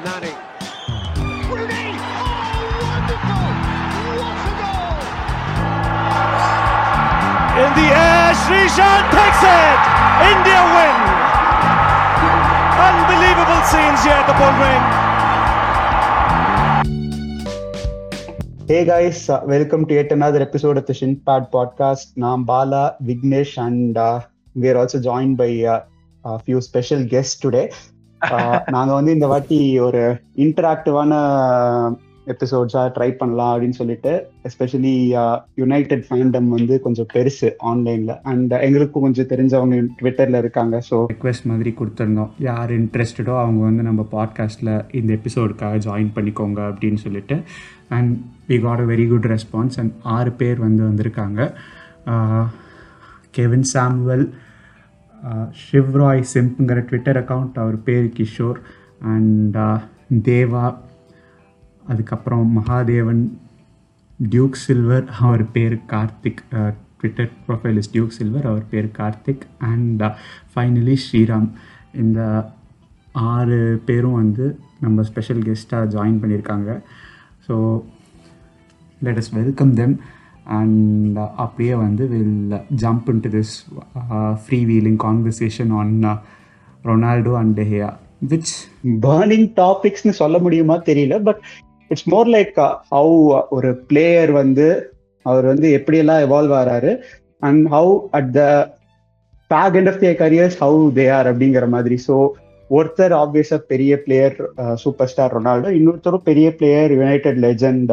Nani. Rooney! Oh, wonderful! What a goal! In the air, Srishan takes it! India win! Unbelievable scenes here at the Bull Ring. Hey guys, uh, welcome to yet another episode of the Shinpad podcast. Naam Bala, Vignesh, and uh, we are also joined by uh, a few special guests today. நாங்கள் நாங்க வந்து இந்த வாட்டி ஒரு இன்டராக்டிவான எபிசோட்ஸா try பண்ணலாம் அப்படின்னு சொல்லிட்டு especially United fandom வந்து கொஞ்சம் பெருசு ஆன்லைன்ல அண்ட் எங்களுக்கும் கொஞ்சம் தெரிஞ்சவங்க ட்விட்டர்ல இருக்காங்க ஸோ ரிக்வெஸ்ட் மாதிரி கொடுத்துருந்தோம். யார் இன்ட்ரெஸ்டடோ அவங்க வந்து நம்ம பாட்காஸ்ட்ல இந்த எபிசோடுக்காக ஜாயின் பண்ணிக்கோங்க அப்படின்னு சொல்லிட்டு. And we got a very good response and ஆறு பேர் வந்து வந்திருக்காங்க. கெவின் சாம்வெல் ஷிவ்ராய் சிம்ப்ங்கிற ட்விட்டர் அக்கௌண்ட் அவர் பேர் கிஷோர் அண்ட் தேவா அதுக்கப்புறம் மகாதேவன் டியூக் சில்வர் அவர் பேர் Karthik Twitter profile is Duke Silver அவர் பேர் கார்த்திக் அண்ட் ஃபைனலி ஸ்ரீராம் இந்த ஆறு பேரும் வந்து நம்ம ஸ்பெஷல் கெஸ்ட்டாக ஜாயின் பண்ணியிருக்காங்க. So let us welcome them and அப்படியே வந்து will jump into this free wheeling conversation on Ronaldo and De Gea which burning டாபிக்ஸ்னு சொல்ல முடியுமா தெரியல but it's more like how ஒரு பிளேயர் வந்து அவர் வந்து எப்படியெல்லாம் எவால்வ் ஆகிறாரு and how at the back end of their careers how they are அப்படிங்கிற மாதிரி. ஸோ ஒருத்தர் ஆப்வியஸா பெரிய பிளேயர் சூப்பர் ஸ்டார் ரொனால்டோ இன்னொருத்தரும் பெரிய player United legend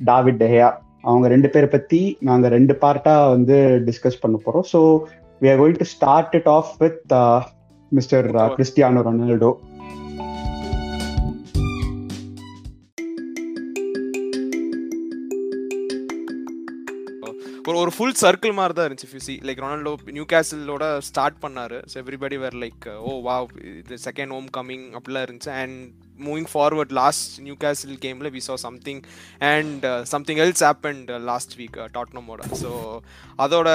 David De Gea அவங்க ரெண்டு பேரை பத்தி நாங்க ரெண்டு பார்ட்டா வந்து டிஸ்கஸ் பண்ண போறோம். So we are going to start it off with Mister Cristiano Ronaldo ஒரு ஒரு ஃபுல் சர்க்கிள் மாதிரி தான் இருந்துச்சு ஃபியூசி லைக் ரொனால்டோ நியூ கேசலோட ஸ்டார்ட் பண்ணாரு. So everybody were like oh wow இது செகண்ட் ஹோம் கம்மிங் அப்படிலாம் இருந்துச்சு. And moving forward last Newcastle கேமில் we saw something and something else happened last week டாட்னமோட so அதோட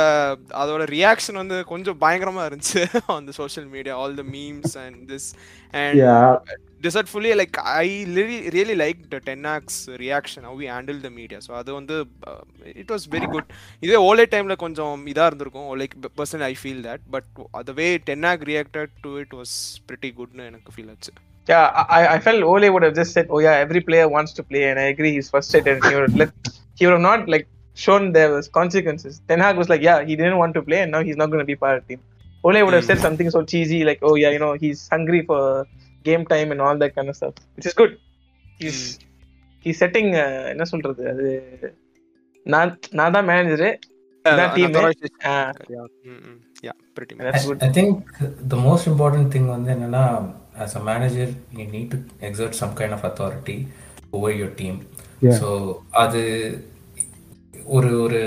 அதோட ரியாக்ஷன் வந்து கொஞ்சம் பயங்கரமாக இருந்துச்சு on the social media all the memes and this and டிசர்ட்ஃபுல்லி like I really really like the Ten Hag's reaction how we handle the media so அது வந்து it was very good இதே Ole டைமில் கொஞ்சம் இதாக இருந்திருக்கும். Like person I feel that but அது way Ten Hag reacted to it was pretty குட்னு எனக்கு feel ஆச்சு. Yeah, I, I felt Ole would have just said, "Oh yeah, every player wants to play," and I agree. He's frustrated. He would let, he would have not like shown there was consequences. Ten Hag was like, "Yeah, he didn't want to play, and now he's not going to be part of the team." Ole would have said something so cheesy like, "Oh yeah, you know, he's hungry for game time and all that kind of stuff," which is good. He's he's setting என்ன சொல்றது அது நான் நான் தான் manager நான் team I think the most important thing வந்து என்னன்னா as a manager you need to exert some kind of authority over your team. So அது ஒரு ஒரு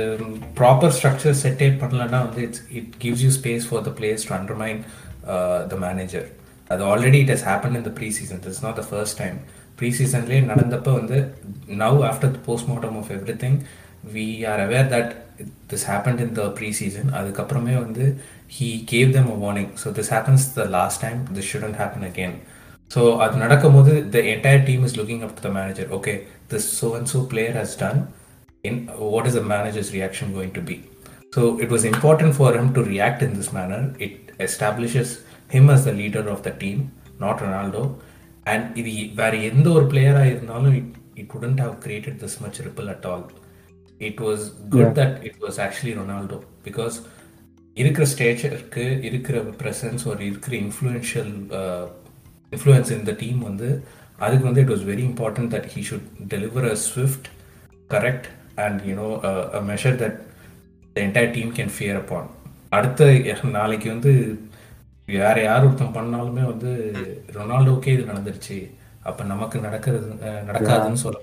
ப்ராப்பர் ஸ்ட்ரக்சர் செட்டே பண்ணலன்னா வந்து it's it gives you space for the players to undermine the manager அது already it has happen in the pre season it's not the first time pre சீசன்லேயே நடந்தப்போ வந்து now after the postmortem of everything we are aware that this happen in the pre season அதுக்கப்புறமே வந்து he gave them a warning so this happens the last time this shouldn't happen again so அது நடக்கும்போது the entire team is looking up to the manager okay this so and so player has done in what is the manager's reaction going to be so it was important for him to react in this manner it establishes him as the leader of the team not ronaldo and இது வேற எந்த ஒரு பிளேயராக இருந்தாலும் it, it wouldn't have created this much ripple at all it was good that it was actually ronaldo because இருக்கிற ஸ்டேச்சருக்கு இருக்கிற presence ஒரு இருக்கிற இன்ஃப்ளூயன்ஷியல் இன்ஃப்ளூயன்ஸ் இந்த டீம் வந்து அதுக்கு வந்து it was very important that he should deliver a swift correct and you know a measure that the entire team can fear upon அடுத்த நாளைக்கு வந்து வேற யார் ஒருத்தன் பண்ணாலுமே வந்து ரொனால்டோக்கே இது நடந்துருச்சு. அப்ப நமக்கு நடக்கிறது நடக்காதுன்னு சொல்ல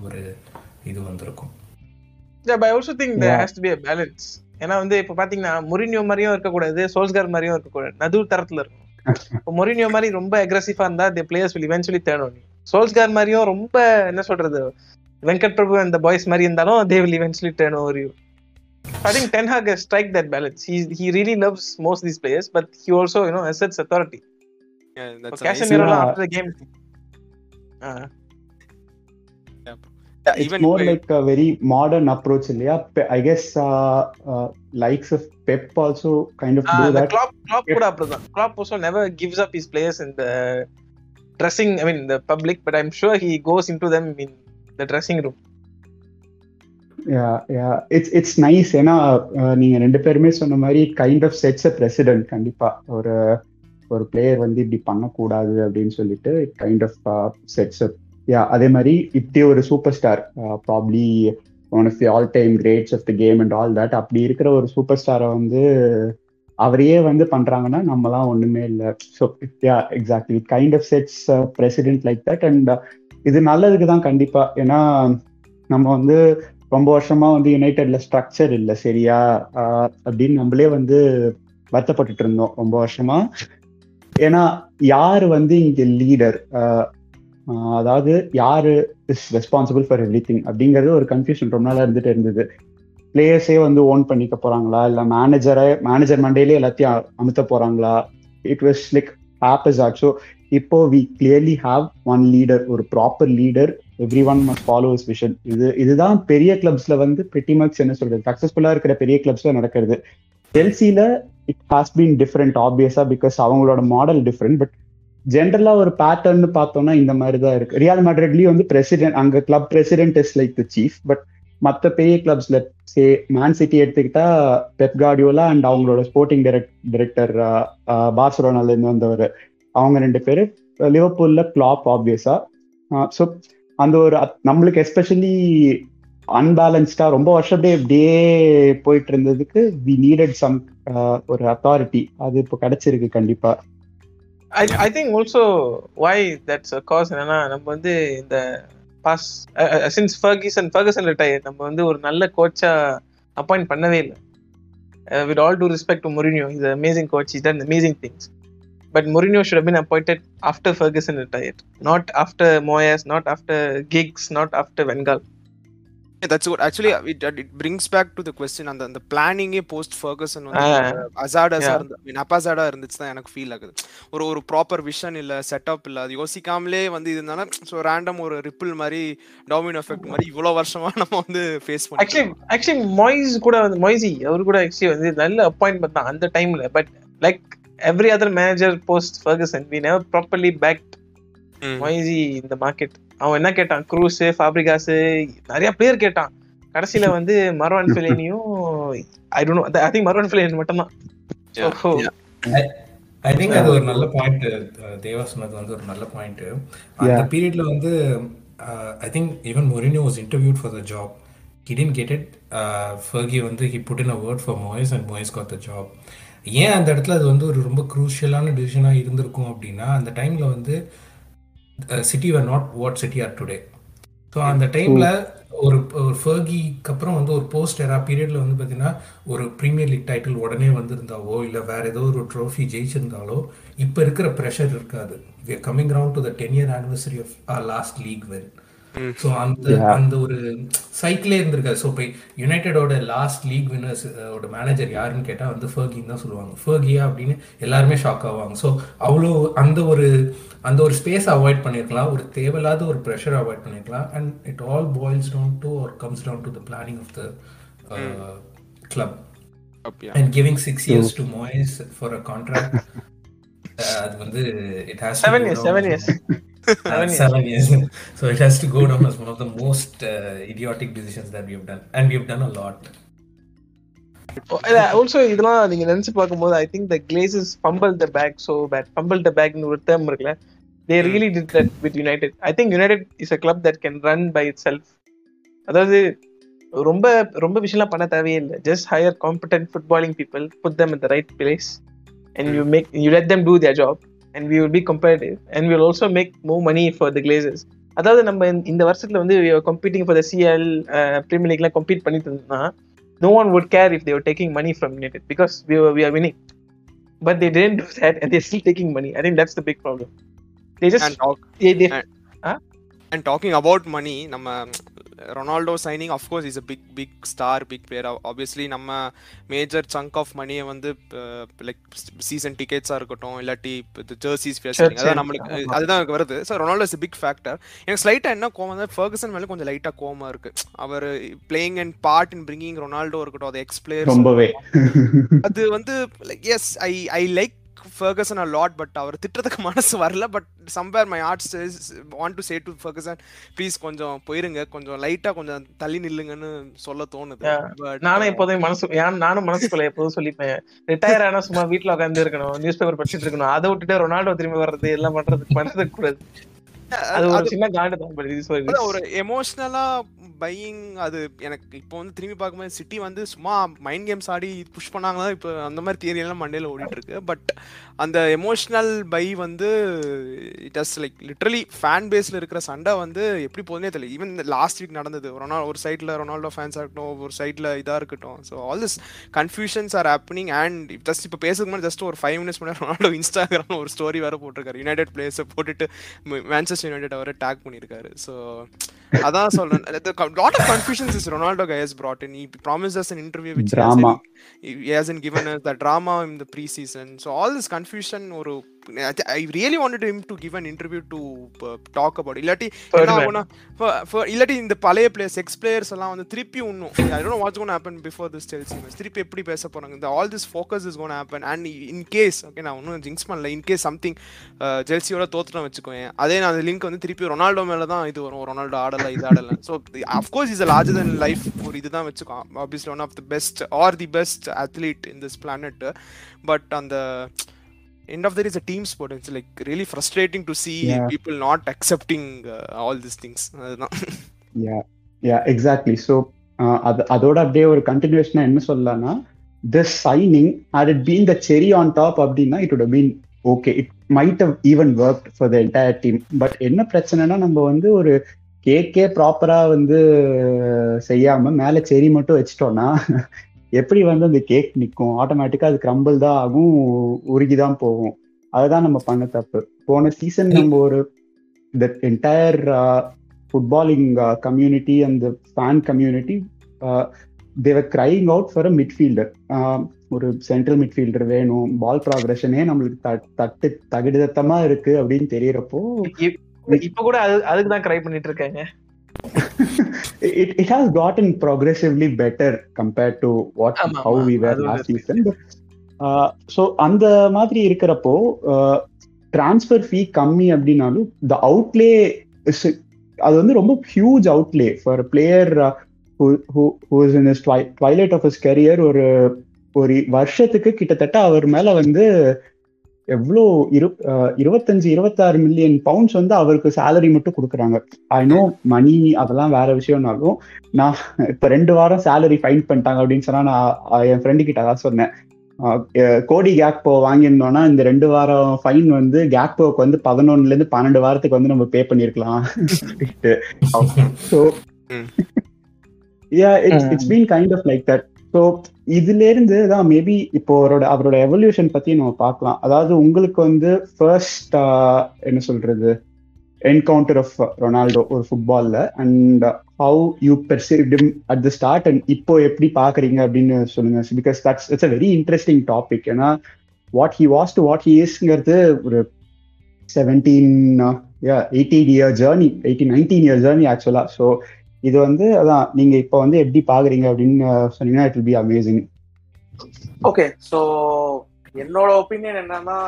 ஒரு இது வந்திருக்கும். Yeah, but I also think there has to be a balance. ஏன்னா வந்து இப்ப பாத்தீங்கன்னா மொரினியோ மாதிரியும் இருக்கக்கூடாது சோல்ஸ்கார் மாதிரியும் இருக்கக்கூடாது. நடு தரத்துல இருக்கும் இப்போ மொரினியோ மாதிரி ரொம்ப அக்ரெசிவா இருந்தா the players will eventually on Solskjaer மாதிரியும் ரொம்ப என்ன சொல்றது வெங்கட் பிரபு அந்த பாய்ஸ் மாதிரி இருந்தாலும் they will eventually turn over you I think Ten Hag has strike that balance. He he really loves most of these players, but he also you know asserts authority. Yeah, So if I- like a very modern approach இல்லையா Pe- I guess uh, uh, likes of Pep also kind of do uh, the that Klopp, Klopp கூட அப்படிதான் never gives up his players in the dressing I mean the public but I'm sure he goes into them in the dressing room yeah yeah it's it's nice ஏன்னா uh, நீங்க ரெண்டு பேருமே சொன்ன மாதிரி kind of sets a precedent கண்டிப்பா ஒரு ஒரு player வந்து இப்படி பண்ணக்கூடாது அப்படின்னு சொல்லிட்டு கைண்ட் ஆஃப் செட்ஸ் யா அதே மாதிரி இப்படி ஒரு super star probably one of the all time greats of the game and all that அப்படி இருக்கிற ஒரு சூப்பர் ஸ்டாரை வந்து அவரையே வந்து பண்றாங்கன்னா நம்மலாம் ஒண்ணுமே இல்லை. So yeah exactly kind of sets precedent like that and இது நல்லதுக்கு தான் கண்டிப்பா. ஏன்னா நம்ம வந்து ரொம்ப வருஷமா வந்து யுனைடெட்ல ஸ்ட்ரக்சர் இல்லை சரியா? ஆஹ் அப்படின்னு நம்மளே வந்து வருத்தப்பட்டுட்டு இருந்தோம் ரொம்ப வருஷமா. ஏன்னா யார் வந்து இங்க லீடர் அதாவது யாரு is responsible for every thing அப்படிங்கிறது ஒரு கன்ஃபியூஷன் ரொம்ப நாளாக இருந்துட்டு இருந்தது. பிளேயர்ஸே வந்து ஓன் பண்ணிக்க போறாங்களா? இல்லை மேனேஜரை மேனேஜர் மண்டேலே எல்லாத்தையும் அமுத்த போறாங்களா? இட் வாஸ் லைக் ஆப்பஸ் ஆட் ஸோ இப்போ we clearly have one leader ஒரு proper leader everyone must follow his vision இது இதுதான் பெரிய கிளப்ஸ்ல வந்து பெட்டி மக்ஸ் என்ன சொல்றது? சக்சஸ்ஃபுல்லா இருக்கிற பெரிய கிளப்ஸ்ல நடக்கிறது. டெல்சியில் இட் ஹாஸ் பீன் டிஃப்ரெண்ட் ஆப்வியஸா பிகாஸ் அவங்களோட மாடல் டிஃப்ரெண்ட் பட் ஜென்ரலா ஒரு பேட்டர்ன் பார்த்தோம்னா இந்த மாதிரி தான் இருக்கு. ரியல் மேட்ரிட்லயும் வந்து பிரசிடென்ட் அங்க club president is like the chief but மற்ற பெரிய கிளப்ஸ்ல சே மேன் சிட்டி எடுத்துக்கிட்டா பெப் கார்டியோலா அண்ட் அவங்களோட ஸ்போர்ட்டிங் டைரக்ட் டைரக்டர் பார்சலோனால இருந்து வந்தவர். அவங்க ரெண்டு பேரு. லிவர்பூல்ல கிளாப் ஆப்வியஸா ஸோ அந்த ஒரு அத்- நம்மளுக்கு எஸ்பெஷலி அன்பேலன்ஸ்டா ரொம்ப வருஷம் அப்படியே போயிட்டு இருந்ததுக்கு வி நீடட் சம் ஒரு அத்தாரிட்டி அது இப்போ கிடைச்சிருக்கு கண்டிப்பா. I, I think also why that's a cause என்னன்னா நம்ம வந்து இந்த boss since Ferguson Ferguson retire நம்ம வந்து ஒரு நல்ல கோச்சா அப்பாயிண்ட் பண்ணவே இல்லை. With all due respect to Mourinho is amazing coach is done amazing things but Mourinho should been appointed after Ferguson retired not after Moyes not after Giggs not after Wenger. That's what actually it, it brings back to the question அந்த அந்த பிளானிங்கே post Ferguson வந்து. அசாடஸா. இருந்து மீன் அப்பாசாடா இருந்துச்சு தான் எனக்கு feel ஆகுது ஒரு ஒரு ப்ராப்பர் விஷன் இல்ல செட்டப் இல்ல அது யோசிக்காமலே வந்து இருந்தாலும் ஸோ ரேண்டம் ஒரு ரிப்பிள் மாதிரி டாமினோ எஃபெக்ட் மாதிரி இவ்வளவு வருஷமா நம்ம வந்து ஃபேஸ் ஆக்சுவலி பண்ணி ஆக்சுவலி மாய்ஸ் கூட வந்து மொய்சி அவர் கூட ஆக்சுவலி வந்து நல்ல அப்பாயின்மெண்ட் தான் அந்த டைம்ல but like every other manager post Ferguson we never properly back Moyes இந்த மார்க்கெட் அவன் என்ன கேட்டான்? க்ரூஸ் ஃபேப்ரிகாஸ் நிறைய பேர் கேட்டான். கடைசியில வந்து Marwan ஃபெலேனியும் I don't know I think Marwan Fellaini மட்டும் தான் ஐ திங்க் அது ஒரு நல்ல பாயிண்ட் தேவா சொன்னது வந்து ஒரு நல்ல பாயிண்ட் அந்த. பீரியட்ல வந்து I think even Mourinho was interviewed for the job he didn't get it Fergie வந்து he put in a word for Moyes and Moyes got the job ஏன் அந்த இடத்துல அது வந்து ஒரு ரொம்ப க்ரூஷியலான டிசிஷனாக இருந்திருக்கும் அப்படின்னா அந்த டைம்ல வந்து City were not what City are today so அந்த டைம்ல ஒரு ஒரு ஃபர்கிக்கு அப்புறம் வந்து ஒரு போஸ்ட் எரா பீரியட்ல வந்து பார்த்தீங்கன்னா ஒரு ப்ரீமியர் லீக் டைட்டில் உடனே வந்திருந்தாவோ இல்லை வேற ஏதோ ஒரு ட்ரோஃபி ஜெயிச்சிருந்தாலோ இப்போ இருக்கிற ப்ரெஷர் இருக்காது. We are round to the ten year anniversary of last league when so அந்த அந்த ஒரு சைக்கிளே இருந்திருக்காது. ஸோ இப்போ யுனைடெடோட லாஸ்ட் லீக் வின்னர்ஸ் ஓட மேனேஜர் யாருன்னு கேட்டால் வந்து ஃபர்கின்னு தான் சொல்லுவாங்க. ஃபர்கியா அப்படின்னு எல்லாருமே ஷாக் ஆவாங்க. ஸோ அவ்வளோ அந்த ஒரு அந்த ஒரு ஸ்பேஸ் அவாய்ட் பண்ணியிருக்கலாம் ஒரு தேவையில்லாத ஒரு ப்ரெஷர் அவாய்ட் பண்ணியிருக்கலாம் and it all boils down to or comes down to the planning of the club and giving six years to Moyes for a contract அது வந்து it has seven years seven years seven years. so it has to go down as one of the most uh, idiotic decisions that we have done, and we have done a lot. Also இதெல்லாம் நீங்க நினைச்சு பார்க்கும்போது I think the Glazers fumble the bag so bad fumble the பேக்னு ஒரு term இருக்குல்ல. They really did that with United I think United is a club that can run by itself அதாவது ரொம்ப ரொம்ப விஷயம்லாம் பண்ண தேவையே இல்லை. Just hire competent footballing people put them in the right place and you make you let them do their job and we will be comparative and will also make more money for the Glazers அதாவது நம்ம இந்த- வருஷத்துல வந்து competing for the CL Premier லீக்லாம் compete பண்ணிட்டு இருந்தோம்னா no one would care if they were taking money from United because we were we are winning. But they didn't do that and they're still taking money. I think that's the big problem. They just And talk- they, they, and- and talking about money நம்ம Ronaldo signing of course is a big big star big player obviously நம்ம major chunk of மணியை வந்து like season டிக்கெட்ஸாக இருக்கட்டும் இல்லாட்டி jerseys அதான் நம்மளுக்கு அதுதான் வருது. So Ronaldo is big factor எனக்கு ஸ்லைட்டாக என்ன கோவம் வந்து ஃபர்கசன் மேலே கொஞ்சம் லைட்டாக கோவமா இருக்கு. அவர் playing and part in bringing Ronaldo இருக்கட்டும் அது எக்ஸ்பிளேயர் ரொம்பவே. அது வந்து like yes I I like Ferguson a lot but அவர் திட்டத்துக்கு மனசு வரல. But somewhere my hearts want to say to Ferguson please கொஞ்சம் போயிருங்க. கொஞ்சம் லைட்டா கொஞ்சம் தள்ளி நில்லுங்கன்னு சொல்ல தோணுது. நானும் எப்போதுமே மனசு நானும் மனசுக்குள்ள எப்போதும் சொல்லிப்பேன். ரிட்டையர் ஆனா சும்மா வீட்ல உட்காந்து இருக்கணும் நியூஸ் பேப்பர் படிச்சுட்டு இருக்கணும். அதை விட்டுட்டு ரொனால்டோ திரும்பி வர்றது எல்லாம் பண்றது பண்றதுக்கு கூடாது அது ஒரு சின்ன காண்டு தான் ஒரு எமோஷ்னலா பையிங் அது எனக்கு இப்போ வந்து திரும்பி பார்க்கும்போது சிட்டி வந்து சும்மா மைண்ட் கேம்ஸ் ஆடி புஷ் பண்ணாங்களா இப்போ அந்த மாதிரி தியரி எல்லாம் மண்டையில ஓடிட்டு இருக்கு பட் அந்த எமோஷனல் பை வந்து ஜஸ்ட் லைக் லிட்ரலி ஃபேன் பேஸ்ல இருக்கிற சண்டை வந்து எப்படி போகுதுனே தெரியல. ஈவன் லாஸ்ட் வீக் நடந்தது. ரொனா ஒரு சைட்ல ரொனால்டோ ஃபேன்ஸ் இருக்கட்டும் ஒரு சைட்ல இதா இருக்கட்டும். So all this confusions are happening and just இப்போ பேசுறதுக்கு முன்னாடி ஜஸ்ட் ஒரு ஃபைவ் மினிட்ஸ் முன்னாடி ரொனால்டோ இன்ஸ்டாகிராம்ல ஒரு ஸ்டோரி வேற போட்டிருக்காரு. யுனைடெட் பிளேயர்ஸை போட்டுட்டு மேன்செஸ்டர் யுனைடெட் அவரை டேக் பண்ணியிருக்காரு ஸோ அதான் சொல்றேன் lot of confusions is Ronaldo guys brought in he promised us an interview which Drama. he hasn't, he hasn't given us the drama in the preseason so all this confusion ஒரு Really wanted him to give an interview to uh, talk about இல்லாட்டி என்ன. ஆகும்னா இல்லாட்டி இந்த பழைய players ex players எல்லாம் வந்து திருப்பி இன்னும் I don't what's gonna happen before this Chelsea match திருப்பி எப்படி பேச போறாங்க. இந்த all this focus is gonna happen and in case okay நான் ஒன்றும் ஜிங்ஸ் பண்ணல. இன் கேஸ் சம்திங் ஜெல்சியோட தோத்துட்டோம் வச்சுக்கோங்க அதே நான் அந்த லிங்க் வந்து திருப்பி ரொனால்டோ மேல தான் இது வரும். ரொனால்டோ ஆடல இது ஆடல. So of course is larger than life ஒரு இதுதான் வச்சுக்கோ. Obviously one of the best or the best athlete in this planet but அந்த end of the day is a team sport it's like really frustrating to see Yeah. people not accepting uh, all these things அதுதான் யா yeah exactly so அது அதோட அப்படியே ஒரு கண்டினியூஷனாக என்ன சொல்லலாம்னா this signing had it been the cherry on top அப்படின்னா it would have been okay it might have even work for the entire team but என்ன பிரச்சனைனா நம்ம வந்து ஒரு கேக்கே ப்ராப்பரா வந்து செய்யாம மேலே செரி மட்டும் வச்சிட்டோம்னா எப்படி வந்து அந்த கேக் நிற்கும் ஆட்டோமேட்டிக்கா அது கிரம்பிள் தான் ஆகும் உருகி தான் போகும். அதுதான் நம்ம பண்ண தப்பு. போன சீசன் நம்ம ஒரு த என்டையர் ஃபுட்பாலிங் கம்யூனிட்டி அந்த fan community they were crying out for a midfielder ஒரு சென்ட்ரல் மிட்ஃபீல்டர் வேணும். பால் ப்ராக்ரஷனே நம்மளுக்கு தட்- தட்டு தகுதிதத்தமா இருக்கு அப்படின்னு தெரியறப்போ இப்ப இப்ப கூட அது அதுக்கு தான் ட்ரை பண்ணிட்டு இருக்காங்க. it, it has gotten progressively better compared to what ஆமா, how ஆமா. we were அது last season. But, uh, so அந்த மாதிரி இருக்கிறப்போ டிரான்ஸ்ஃபர் ஃபீ கம்மி அப்படின்னாலும் த அவுட்லே அது வந்து ரொம்ப huge outlay for player who's in twilight of his career ஒரு ஒரு வருஷத்துக்கு கிட்டத்தட்ட அவர் மேல வந்து எவ்வளோ இரு இருபத்தஞ்சு இருபத்தாறு மில்லியன் பவுண்ட்ஸ் வந்து அவருக்கு சேலரி மட்டும் கொடுக்குறாங்க. ஐ நோ மணி அதெல்லாம் வேற விஷயம்னாலும் நான் இப்ப ரெண்டு வாரம் சேலரி ஃபைன் பண்ணிட்டாங்க அப்படின்னு சொன்னா நான் என் ஃப்ரெண்டு கிட்ட அதான் சொன்னேன். கோடி கேக்போ வாங்கியிருந்தோம்னா இந்த ரெண்டு வாரம் ஃபைன் வந்து கேக்போக்கு வந்து பதினொன்னுல இருந்து பன்னெண்டு வாரத்துக்கு வந்து நம்ம பே பண்ணிருக்கலாம். ஸோ ம். Yeah it's it's been kind of like that so இதுல இருந்து தான் மேபி இப்போ அவரோட அவரோட எவல்யூஷன் பத்தி நம்ம பார்க்கலாம். அதாவது உங்களுக்கு வந்து ஃபர்ஸ்ட் என்ன சொல்றது? என்கவுண்டர் ஆஃப் ரொனால்டோ ஒரு ஃபுட்பால்ல and how you perceived at the start and இப்போ எப்படி பாக்குறீங்க அப்படின்னு சொல்லுங்க. Because that's it's a very interesting topic ஏன்னா what he was to what he இஸ்ங்கிறது ஒரு seventeen eighteen year journey eighteen nineteen year journey ஆக்சுவலா so இது வந்து அதான் நீங்க இப்போ வந்து எப்படி பாக்குறீங்க அப்படின்னு சொன்னீங்கன்னா it will be amazing okay so என்னோட ஒப்பீனியன் என்னன்னா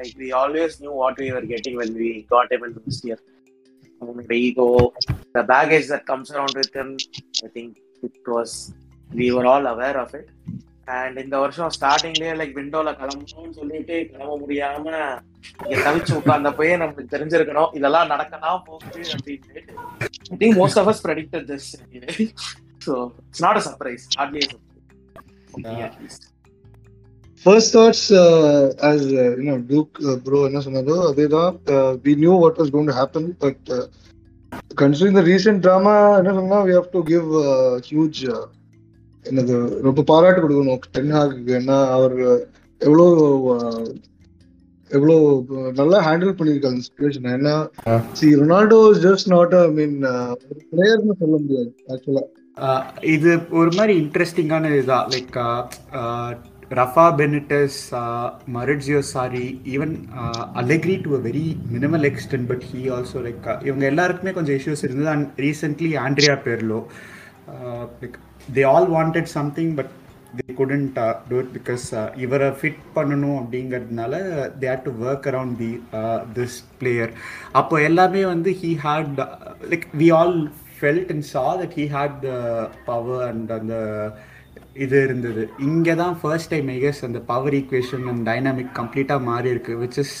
like we always knew what we are getting when we got them in this year the ego the baggage that comes around with him i think it was we were all aware of it. And இந்த வருஷம் ஸ்டார்டிங்லயே like விண்டோல கிளம்பணும்னு சொல்லிட்டு கிளம்ப முடியாம இங்க தவிச்சு உட்கார்ந்தப்பயே நமக்கு தெரிஞ்சிருக்கணும் இதெல்லாம் நடக்கலாம் போகுது அப்படின்னு I think most of us predicted this so it's not a surprise hardly First thoughts, uh, as uh, you know, Duke uh, bro என்ன சொன்னதோ அதேதான் we knew what was going to happen, but uh, considering the recent drama, என்ன சொன்னா we have to give uh, huge uh, என்னது ரொம்ப பாராட்டு கொடுக்கணும் டென்ஹாக்கு ஏன்னா அவர் எவ்வளோ uh, எவ்வளோ நல்லா ஹேண்டில் பண்ணியிருக்காங்க சுச்சுவேஷன் ஏன்னா see Ronaldo is just not I mean ஒரு பிளேயர்னு சொல்ல முடியாது ஆக்சுவலா இது ஒரு மாதிரி இன்ட்ரெஸ்டிங்கான இதுதான் like Rafa Benitez Maurizio Sarri even Allegri to a very minimal extent but he also like இவங்க எல்லாருக்குமே கொஞ்சம் இஷ்யூஸ் இருந்தது. And recently Andrea Pirlo like they all wanted something but they couldn't do it because இவரை fit பண்ணணும் அப்படிங்கிறதுனால they had to work around the this player அப்போ எல்லாமே வந்து he had like we all felt and saw that he had the power and அந்த இது இருந்தது. இங்கே தான் ஃபர்ஸ்ட் டைம் ஐகஸ் அந்த பவர் ஈக்குவேஷன் அண்ட் டைனாமிக் கம்ப்ளீட்டாக மாறி இருக்கு which is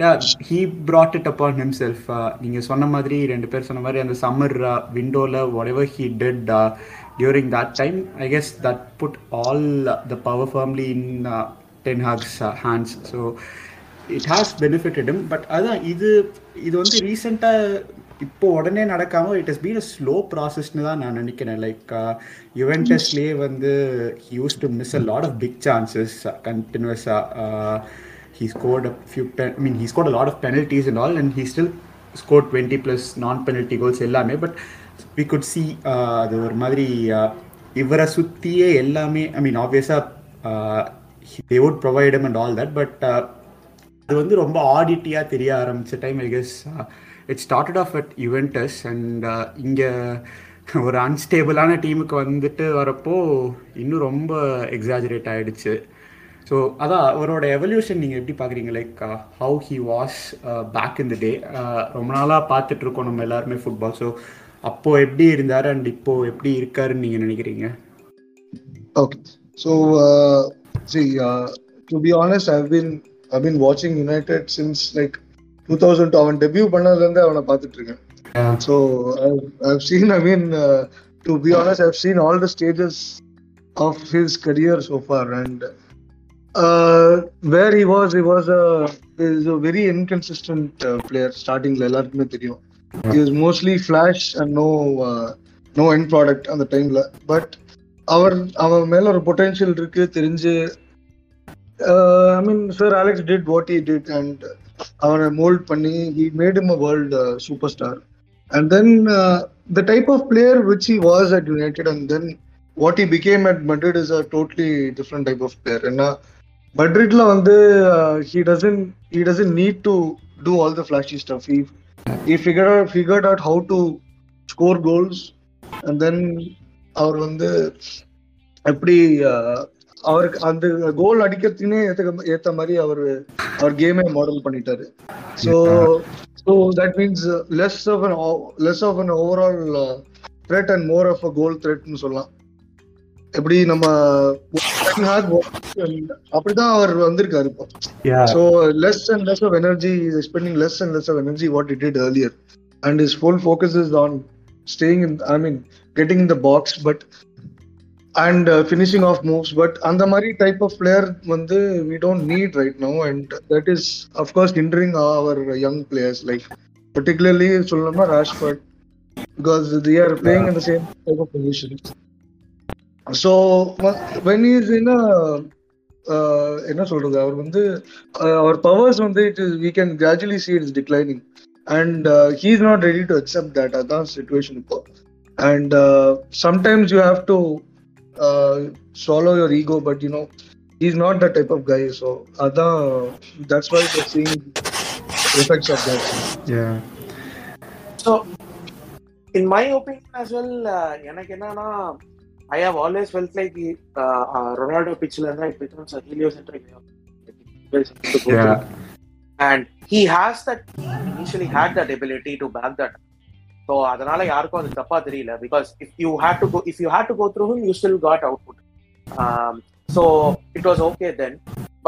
yeah he it upon himself நீங்கள் சொன்ன மாதிரி ரெண்டு பேர் சொன்ன மாதிரி அந்த சம்மர் விண்டோவில் uh, whatever he did uh, during that time i guess that put all uh, the power firmly in uh, ten hag's uh, hands so it has benefited him but அதான் இது இது வந்து ரீசெண்டாக இப்போ உடனே நடக்காம it is been a slow ப்ராசஸ்னு தான் நான் நினைக்கிறேன் லைக் யுவென்டஸ்லேயே வந்து he use to miss a lot of big chances கண்டினியூஸாக he scored a few pen- I mean he scored a lot of penalties and all and he still scored 20 plus non-penalty goals எல்லாமே but we could see அது ஒரு மாதிரி uh, இவரை சுற்றியே எல்லாமே I mean ஆப்வியஸாக they would provide and all that but அது வந்து ரொம்ப ஆடிட்டியாக தெரிய ஆரம்பிச்ச time I guess it started off at Juventus and இங்கே ஒரு அன்ஸ்டேபிளான டீமுக்கு வந்துட்டு வரப்போ இன்னும் ரொம்ப எக்ஸாஜரேட் ஆகிடுச்சு ஸோ அதான் அவரோட எவல்யூஷன் நீங்கள் எப்படி பார்க்குறீங்க like how he was back in the day ரொம்ப நாளாக பார்த்துட்ருக்கோம் நம்ம எல்லாருமே ஃபுட்பால் ஸோ அப்போ எப்படி இருந்தார் அண்ட் இப்போ எப்படி இருக்காருன்னு நீங்கள் நினைக்கிறீங்க Okay. So, uh, see, uh, to be honest, I've been I've been watching United since like 2000 அவன் டெபியூ பண்ணதுல இருந்து அவனை பார்த்துட்டு இருக்கேன் So I've, I've seen, I mean, uh, to be honest, I've seen all the stages of his career so far, and uh, where he was, he was a is a very inconsistent uh, player. Starting எல்லாருக்குமே தெரியும். Is mostly flash and no no N product அந்த டைம்ல. But அவர் அவன் மேல ஒரு potential இருக்கு தெரிஞ்சு I mean sir Alex did what he did and அவனை மோல்ட் பண்ணி he made him a world super star and then the type of player which he was at United and then what he became at Madrid is a totally different type of player ஏன்னா மட்ரிட்ல வந்து he doesn't he doesn't need to do all the flashy stuff he he figure figured out how to score goals and then அவர் வந்து எப்படி uh, அவருக்கு அந்த கோல் அடிக்கிறதுக்குனே ஏத்த ஏத்த மாதிரி அவர் அவர் கேமே மாடல் பண்ணிட்டாரு. So so that means less of an less of an overall threat and more of a goal த்ரெட்னு சொல்லலாம். எப்படி நம்ம அப்படிதான் அவர் வந்திருக்காரு இப்போ and less of energy, he's spending less and less of energy what he did earlier, and his full focus is on staying in. I mean, getting in the box, but and uh, finishing off moves. But அந்த மாதிரி type of player வந்து we don't need right now, and that is of course hindering our young players like particularly சொல்லணும்னா Rashford because they are playing in the same type of position. So when he is in a uh, என்ன சொல்றது அவர் வந்து அவர் powers வந்து it is we can gradually see it's declining and he is not ready to accept that அதான் situation இப்போ and sometimes you have to swallow your ego but you know he's not that type of guy so அதான் that's why we're seeing effects of that So, in my opinion as well, uh, எனக்கு என்னன்னா I have always felt like uh, uh, Ronaldo pitchல இருந்தா it becomes a heliocentric way of to go Yeah. through. and he has that initially had that ability to back that so அதனால யாருக்கும் அது தப்பா தெரியல because if you had to go if you had to go through him you still got output um, so it was okay then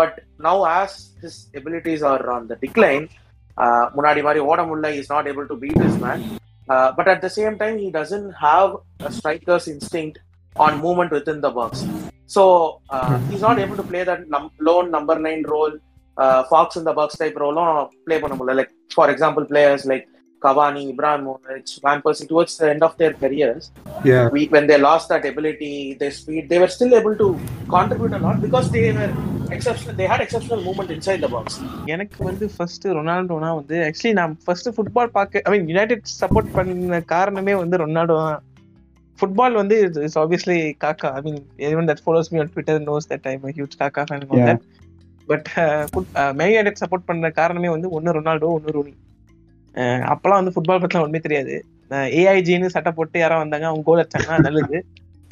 but now as his abilities are on the decline uh, முன்னாடி மாதிரி ஓட முடியல is not able to beat this man but at the same time he doesn't have strikers on movement with in the box so he's not able to play that lone number nine role fox in the box type ரோலும் play பண்ண முடியல like for example players like Cavani, Ibrahimovic, Van Persie towards the end of their careers, Yeah. we, when they lost that ability, their speed, they were still able to contribute a lot because they were exceptional they had exceptional movement inside the box எனக்கு வந்து first ரொனால்டோனா வந்து actually நான் first football பார்க்க I mean United support பண்ண காரணமே வந்து Ronaldo தான் ஃபுட்பால் வந்து it's obviously Kaka I mean even that follows me on Twitter knows that I am huge Kaka fan on. That but Man United support பண்ண காரணமே வந்து ஒன்னு ரொனால்டோ ஒன்னு ரூனி அஹ் அப்பெல்லாம் வந்து ஃபுட்பால் பத்திலாம் ஒண்ணுமே தெரியாது ஏஐஜின்னு சட்டை போட்டு யாரோ வந்தாங்க அவங்க கோல் அடிச்சாங்கன்னா நல்லது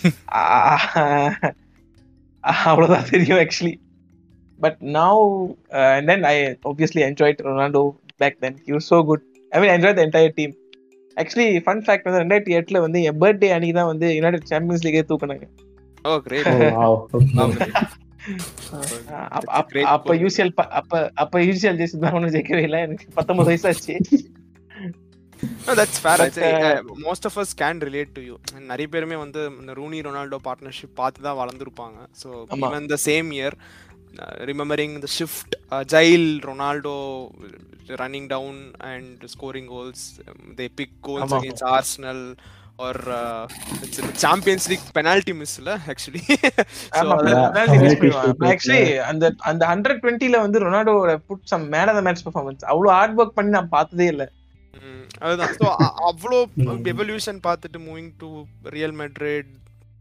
அஹ் அவ்வளவுதான் தெரியும் actually but now uh, and then I obviously enjoyed Ronaldo back then. He was so good. I mean, I enjoyed the entire team. Actually fun fact வந்து ரெண்டாயிரத்தி எட்டுல வந்து என் பர்த்டே அன்னைக்கு தான் வந்து யுனைடெட் சாம்பியன்ஸ் லீகே தூக்குனாங்க. ஓ கிரேட் அப்ப- அப்ப- அப்ப யூசிஎல் அப்ப அப்ப யூசிஎல் ஜெயிச்சு தான் ஒன்றும் ஜெயிக்கவே இல்லை. எனக்கு பத்தொன்பது வயசு most of us can relate to you. And நிறைய பேருமே வந்து இந்த ரூனி ரொனால்டோ பார்ட்னர்ஷிப் பார்த்து தான் வளர்ந்துருப்பாங்க so. Even the same year remembering the shift ஜைல் Ronaldo running down and scoring goals the epic goals. Against Arsenal our Champions League penalty மிஸ்ல actually actually. அந்த அந்த hundred டுவெண்ட்டில வந்து Ronaldo put some man of the match performance அவ்வளவு hard work பண்ணி நான் பார்த்ததே இல்ல. அதுதான். ஸோ அவ்வளோ எவல்யூஷன் பார்த்துட்டு moving to Real Madrid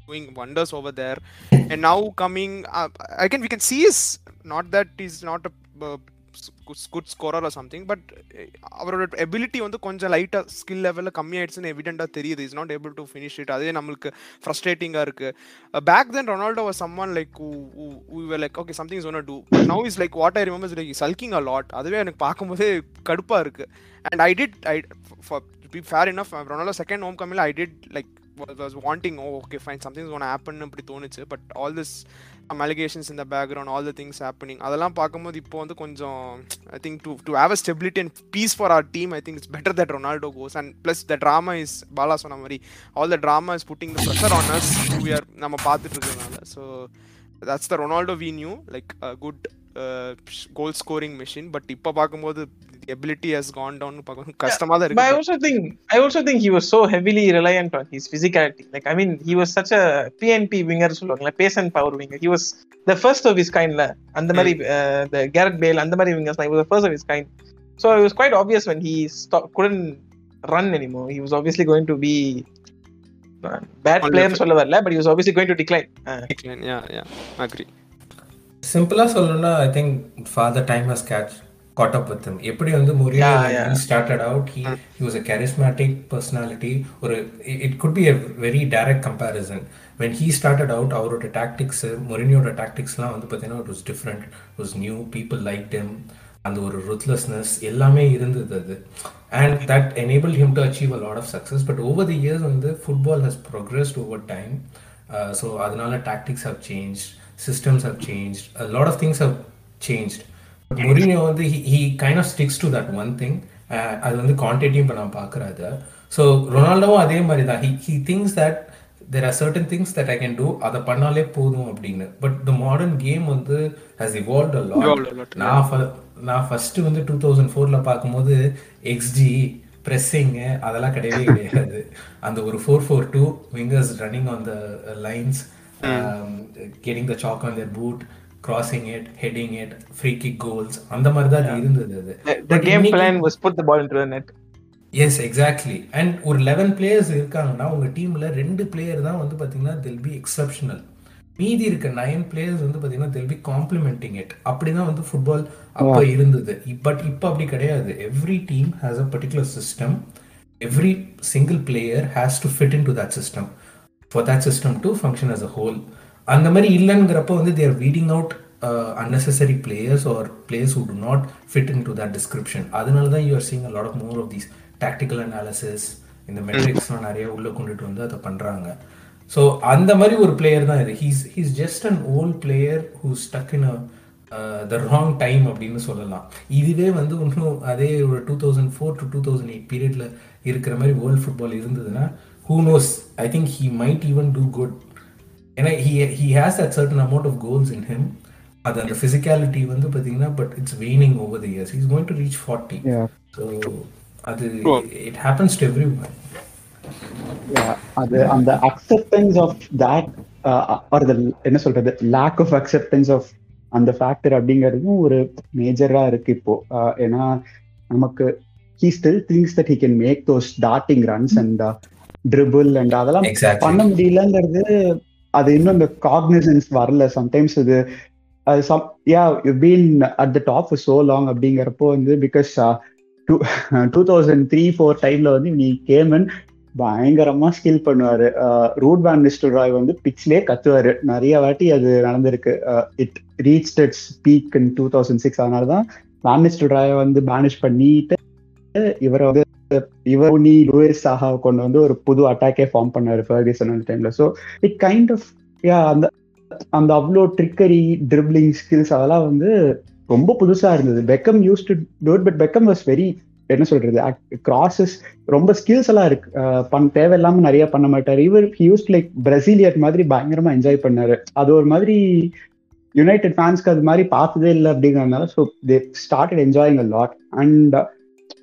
doing wonders over there. And now coming uh, again we can see is not that he's not a uh, s- good- good scorer or something but uh, அவரோட ability வந்து கொஞ்சம் லைட்டாக skill லெவலில் கம்மியாயிடுச்சுன்னு எவிடென்ட்டாக தெரியுது. Is not able to finish it அதே நம்மளுக்கு ஃப்ரஸ்ட்ரேட்டிங்காக இருக்கு. Back then Ronaldo was summon like like okay something one two now is like what I remembers like sulking a lot அதுவே எனக்கு பார்க்கும்போதே கடுப்பாக இருக்கு. And I did I for be fair enough Ronaldo second home கம்மில் I did like was wanting oh okay fine somethings ஒன்று happen இப்படி தோணுச்சு. But all this allegations இந்த background all the things happening அதெல்லாம் பார்க்கும்போது இப்போ வந்து கொஞ்சம் I think to to have a stability and peace for our team I think it's better that Ronaldo goes and plus the drama is Bala சொன்ன மாதிரி all the drama is putting the pressure on us we are நம்ம பார்த்துட்டு இருக்கிறதுனால. So that's the Ronaldo we knew like good goal scoring machine but இப்போ பார்க்கும்போது ability has gone down பார்க்கும் கஷ்டமா தான் But I இருக்கு also think I also think he was so heavily reliant on his physicality. Like I mean, he was such a PNP winger, சொல்லுவாங்கல்ல pace and power winger. He was the first of his kind, ல அந்த மாதிரி uh, the Gareth Bale அந்த மாதிரி wingers, like, he was the first of his kind. So it was quite obvious when he stopped, couldn't run anymore. He was obviously going to be uh, bad On player the- சொல்ல வரல, but he was obviously going to decline. Uh, yeah yeah agree சிம்பிளா சொல்லணும்னா I think father time has catch caught up with எப்படி வந்து முரியா. Started out he he was a charismatic personality. ஒரு it could be a very direct comparison when he started out அவரோட tactics மொரினியோட டாக்டிக்ஸ்லாம் வந்து பார்த்தீங்கன்னா it was different was new people like them அந்த ஒரு ருத்லெஸ்னஸ் எல்லாமே இருந்தது அது. And that enable him to achieve a lot of success but over the years வந்து football has progressed over time so அதனால tactics have change systems have change lot of things have changed Mourinho வந்து he kind of sticks to that one thing அது வந்து குவான்டிட்டியும் இப்போ நான் பார்க்குறது so ரொனால்டோவும் அதே மாதிரி தான் he he thinks that there are certain things that I can do அதை பண்ணாலே போதும் அப்படின்னு. பட் த மாடர்ன் கேம் வந்து has evolve a Evolved a lot, lot நான் நான் ஃபர்ஸ்ட் வந்து டூ தௌசண்ட் ஃபோரில் பார்க்கும்போது எக்ஸ்ஜி ப்ரெஸ்ஸிங்கு அதெல்லாம் கிடையவே கிடையாது. அந்த ஒரு four four two wingers running on the lines getting the chalk on their boot crossing it heading it free kick goals அந்த மாதிரி தான் அது இருந்தது அது. The the game plan was put the ball into the net. Yes exactly and ஒரு eleven players இருக்காங்கன்னா உங்க டீம்ல ரெண்டு பிளேயர் தான் வந்து பாத்தீங்கன்னா தெல் பி எக்ஸப்ஷனல் மீதி இருக்க நைன் பிளேயர்ஸ் வந்து பாத்தீங்கன்னா தெல் பி காம்ப்ளிமெண்டிங் இட் அப்படிதான் வந்து ஃபுட்பால் அப்ப இருந்தது. பட் இப்போ அப்படி கிடையாது. Every team has a particular system every single player has to fit in to that system for that system to function as a whole அந்த மாதிரி இல்லைங்கிறப்ப வந்து they're weeding out unnecessary players or players who do not fit into that description. அதனால தான் you are seeing a lot of more of these tactical analysis இந்த மெட்ரிக்ஸ்லாம் நிறைய உள்ள கொண்டுட்டு வந்து அதை பண்றாங்க. ஸோ அந்த மாதிரி ஒரு பிளேயர் தான் இது. He's he's just an old player who stuck in the wrong time அப்படின்னு சொல்லலாம். இதுவே வந்து இன்னும் அதே ஒரு two thousand four to two thousand eight பீரியட்ல இருக்கிற மாதிரி வேர்ல்ட் ஃபுட்பால் இருந்ததுன்னா who knows I think he might even do good ஏன்னா he he has that certain amount of goals in him அது அந்த ஃபிசிக்காலிட்டி வந்து பார்த்தீங்கன்னா but it's waning over the years is going to reach forty Yeah. So அது it happens to everyone Yeah, அது அந்த acceptance of that or the என்ன சொல்றது lack of acceptance of அந்த ஃபேக்டர் அப்படிங்கிறதும் ஒரு மேஜரா இருக்கு இப்போ. ஆஹ் ஏன்னா நமக்கு he still thinks that he can make those dotting runs and dribble and அதெல்லாம் பண்ண முடியலங்கிறது அது இன்னும் இந்த காக்னிசன்ஸ் வரல. சம்டைம்ஸ் இது some yeah you been at the top so long அப்படிங்கிறப்போ வந்து because two two thousand three four டைம்ல வந்து நீ கேமன் பயங்கரமா ஸ்கில் பண்ணுவாரு. ரூட் பேன் ராய் வந்து பிச்லேயே கத்துவாரு. நிறைய வாட்டி அது நடந்திருக்கு. It reach it's peak in two thousand six அதனால தான் வேன் ராயை வந்து பேனிஷ் பண்ணிட்டு இவரை வந்து இவர் நீ லூயிஸ் சாஹா கொண்டு வந்து ஒரு புது அட்டாக்கே ஃபார்ம் பண்ணாரு ஃபர்கிசன் அந்த டைம்ல so it kind of yeah அந்த அந்த அவ்வளோ ட்ரிக்கரி ட்ரிப்ளிங் ஸ்கில்ஸ் அதெல்லாம் வந்து ரொம்ப புதுசா இருந்தது. Beckham used to do but Beckham was very என்ன சொல்றது கிராசஸ் ரொம்ப ஸ்கில்ஸ் எல்லாம் இருக்கு. அஹ் தேவையில்லாம நிறைய பண்ண மாட்டாரு. இவர் யூஸ் லைக் பிரசீலியர் மாதிரி பயங்கரமா என்ஜாய் பண்ணாரு. அது ஒரு மாதிரி யுனைடெட் ஃபேன்ஸ்க்கு அது மாதிரி பார்த்ததே இல்லை அப்படிங்கறதுனால so they started enjoying a lot and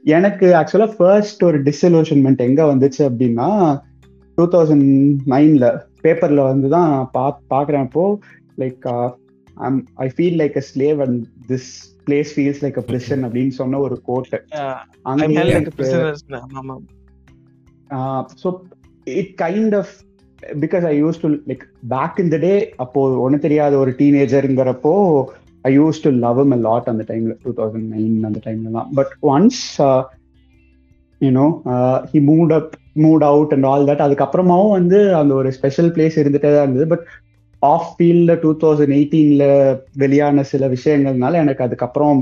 எனக்கு ஆக்சுவலா ஃபர்ஸ்ட் ஒரு டிஸ்இலூஷன்மெண்ட் எங்க வந்துச்சு அப்படின்னா டூ தௌசண்ட் நைன்ல பேப்பர்ல வந்து தான் பா பாக்குறப்போ like I feel like a slave and this place feels like a prison அப்படின்னு சொன்ன ஒரு prisoner. ஆமா so it kind of because I used to like back in the day அப்போ ஒன்றும் தெரியாத ஒரு டீனேஜருங்கிறப்போ I used to love a lot அந்த டைம்ல டூ தௌசண்ட் நைன் அந்த டைம்ல தான் but once you know he moved up moved out and all that அதுக்கப்புறமாவும் வந்து அந்த ஒரு ஸ்பெஷல் பிளேஸ் இருந்துகிட்டே தான் இருந்தது. பட் ஆஃப் ஃபீல்டில் டூ தௌசண்ட் எயிட்டீன்ல வெளியான சில விஷயங்கள்னால எனக்கு அதுக்கப்புறம்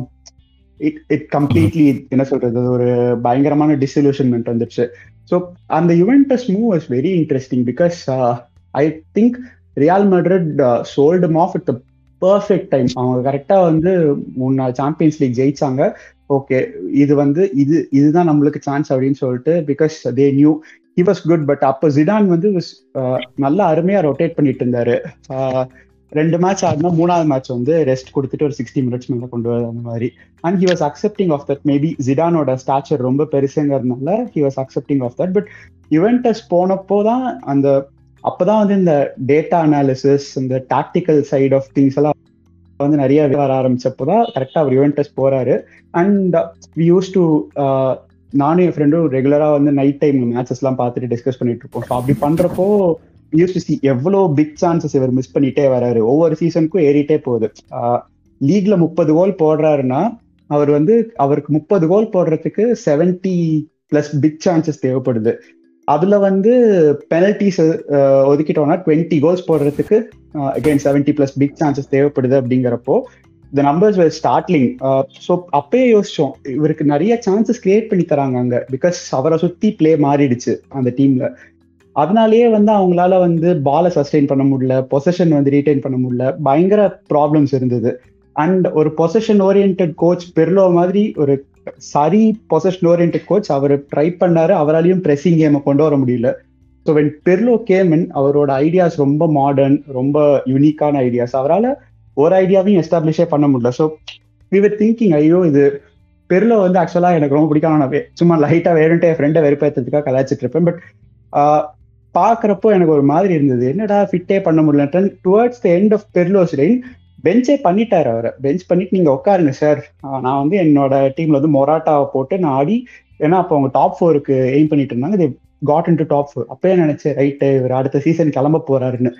இட் இட் கம்ப்ளீட்லி என்ன சொல்றது ஒரு பயங்கரமான டிசல்யூஷன்மெண்ட் வந்துடுச்சு ஸோ அந்த Juventus move was very interesting because I think Real Madrid sold off it the perfect time அவங்க கரெக்டாக வந்து மூணு நாள் சாம்பியன்ஸ் லீக் ஜெயிச்சாங்க. ஓகே இது வந்து இது இதுதான் நம்மளுக்கு சான்ஸ் அப்படின்னு சொல்லிட்டு because they knew he was good but அப்போ ஜிடான் வந்து uh, நல்லா அருமையா ரொட்டேட் பண்ணிட்டு இருந்தாரு. Uh, ரெண்டு மேட்ச் ஆடினா மூணாவது மேட்ச் வந்து ரெஸ்ட் கொடுத்துட்டு ஒரு சிக்ஸ்டி மினிட்ஸ் மேலே கொண்டு வர அந்த மாதிரி. And he was accepting of that maybe ஜிடானோட stature ரொம்ப பெருசுங்கிறதுனால he was accepting of that but Juventus போனப்போ தான் அந்த அப்பதான் வந்து இந்த டேட்டா அனாலிசிஸ் இந்த டாக்டிக்கல் சைட் ஆஃப் திங்ஸ் எல்லாம் வந்து நிறைய வர ஆரம்பிச்சப்போ தான் கரெக்டாக அவர் யுவென்டஸ் போறாரு. அண்ட் வி யூஸ் டு நானும் என் ஃப்ரெண்டும் ரெகுலராக வந்து நைட் டைம் மேட்சஸ்லாம் பார்த்துட்டு டிஸ்கஸ் பண்ணிட்டு இருப்போம். ஸோ அப்படி பண்றப்போ யூஸ் டு சி எவ்வளோ பிக் சான்சஸ் இவர் மிஸ் பண்ணிட்டே வராரு. ஒவ்வொரு சீசனுக்கும் ஏறிட்டே போகுது. Uh, லீக்ல முப்பது கோல் போடுறாருன்னா அவர் வந்து அவருக்கு முப்பது கோல் போடுறதுக்கு செவன்டி பிளஸ் பிக் சான்சஸ் தேவைப்படுது. அதுல வந்து பெனல்டிஸ் ஒதுக்கிட்டோம்னா டுவெண்ட்டி கோல்ஸ் போடுறதுக்கு again seventy plus big chances தேவைப்படுது அப்படிங்கிறப்போ the numbers were startling so அப்பயே யோசிச்சோம் இவருக்கு நிறைய சான்சஸ் கிரியேட் பண்ணி தராங்க அங்க பிகாஸ் அவரை சுத்தி பிளே மாறிடுச்சு அந்த டீம்ல அதனாலேயே வந்து அவங்களால வந்து பாலை சஸ்டெயின் பண்ண முடியல பொசஷன் வந்து ரீடைன் பண்ண முடியல பயங்கர ப்ராப்ளம்ஸ் இருந்தது. அண்ட் ஒரு பொசஷன் ஓரியன்ட் கோச் பெர்லோ மாதிரி ஒரு சரி பொசஷன் ஓரியன்ட் கோச் அவர் ட்ரை பண்ணாரு. அவராலையும் ப்ரெஸ்ஸிங் கேமை கொண்டு வர முடியல. ஸோ வென் பெர்லோ கேமன் அவரோட ஐடியாஸ் ரொம்ப மாடர்ன் ரொம்ப யூனிக்கான ஐடியாஸ் அவரால் ஒரு ஐடியாவையும் எஸ்டாப்ளிஷே பண்ண முடியல. ஸோ விவர் திங்கிங் ஐயோ இது பெர்லோ வந்து ஆக்சுவலாக எனக்கு ரொம்ப பிடிக்கும் நான் சும்மா லைட்டாக வேணுன்ட்டு என் ஃப்ரெண்டை வெறுப்பேற்றதுக்காக கலாச்சிட்டு இருப்பேன். பட் பார்க்குறப்போ எனக்கு ஒரு மாதிரி இருந்தது. என்னடா ஃபிட்டே பண்ண முடியல towards the end of Pirlo's reign பெஞ்சே பண்ணிட்டாரு அவரை. பெஞ்ச் பண்ணிட்டு நீங்க உட்காருங்க சார் நான் வந்து என்னோட டீம்ல வந்து மொராட்டாவை போட்டு நான் ஆடி ஏன்னா அப்போ அவங்க டாப் ஃபோருக்கு எய்ம் பண்ணிட்டு இருந்தாங்க. Got in to top four அப்பயே நினைச்சேன் ரைட்டு இவர் அடுத்த சீசன் கிளம்ப போறாருன்னு.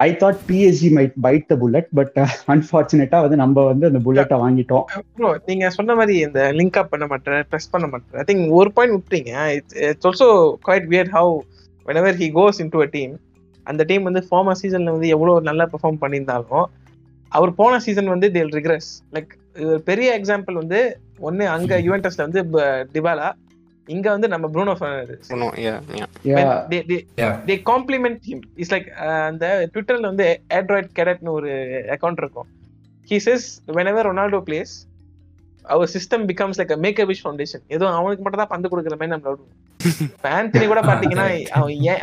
I thought PSG might bite the bullet but அன்பார்ச்சுனேட்டா வந்து நம்ம வந்து அந்த புல்லட்டை வாங்கிட்டோம். ப்ரோ நீங்க சொன்ன மாதிரி இந்த லிங்க் அப் பண்ண மாட்டேன் ப்ரெஸ் பண்ண மாட்டேன். ஐ திங்க் ஒரு பாயிண்ட் விட்டீங்க it's also quite weird how whenever he goes into a team அந்த டீம் வந்து ஃபார்மர் சீசன்ல வந்து எவ்வளவு நல்லா பெர்ஃபார்ம் பண்ணியிருந்தாலும் அவர் போன சீசன் வந்து தேல் ரிக்ரெஸ் லைக் ஒரு பெரிய எக்ஸாம்பிள் வந்து ஒன்னு அங்க யுவென்டஸ்ல வந்து டிபாலா இங்க வந்து நம்ம Bruno they compliment him. It's like அந்த ட்விட்டர்ல வந்து ஆண்ட்ராய்ட் கேடட்னு ஒரு அக்கவுண்ட் இருக்கும். He says whenever Ronaldo plays our system becomes like make a wish foundation ஏதோ அவனுக்கு மட்டும் தான் பந்து கொடுக்குற மாதிரி நம்ம இப்ப ஆந்தனி கூட பாத்தீங்கன்னா அவன் ஏன்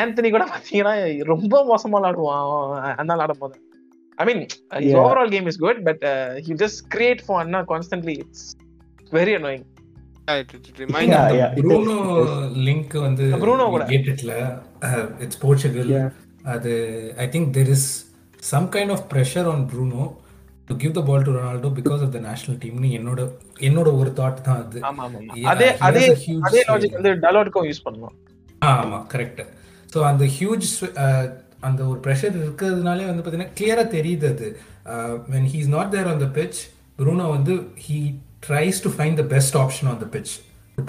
ஆந்தனி கூட பாத்தீங்கன்னா ரொம்ப மோசமா விளாடுவான் அந்த நாள் ஆடும் போது I mean Yeah. Overall game is good but he just create for Anna constantly it's very annoying Yeah, it, it reminds Yeah, yeah. it Bruno is- link வந்து கூட. It's Portugal Yeah. அது I think there is some kind of pressure on Bruno to give the ball to Ronaldo because of the national டீம்னு என்னோட என்னோட ஒரு thought தான் அது. Yeah, அதே he அதே a huge அதே swing. லாஜிக் வந்து டலோட்க்கும் யூஸ் பண்ணலாம் ஆமா கரெக்ட் ஸோ அந்த ஹியூஜ் அந்த ஒரு ப்ரெஷர் இருக்கிறதுனாலே வந்து பார்த்தீங்கன்னா கிளியராக தெரியுது அது. When he is not there on the pitch Bruno வந்து he tries to find the best option on the pitch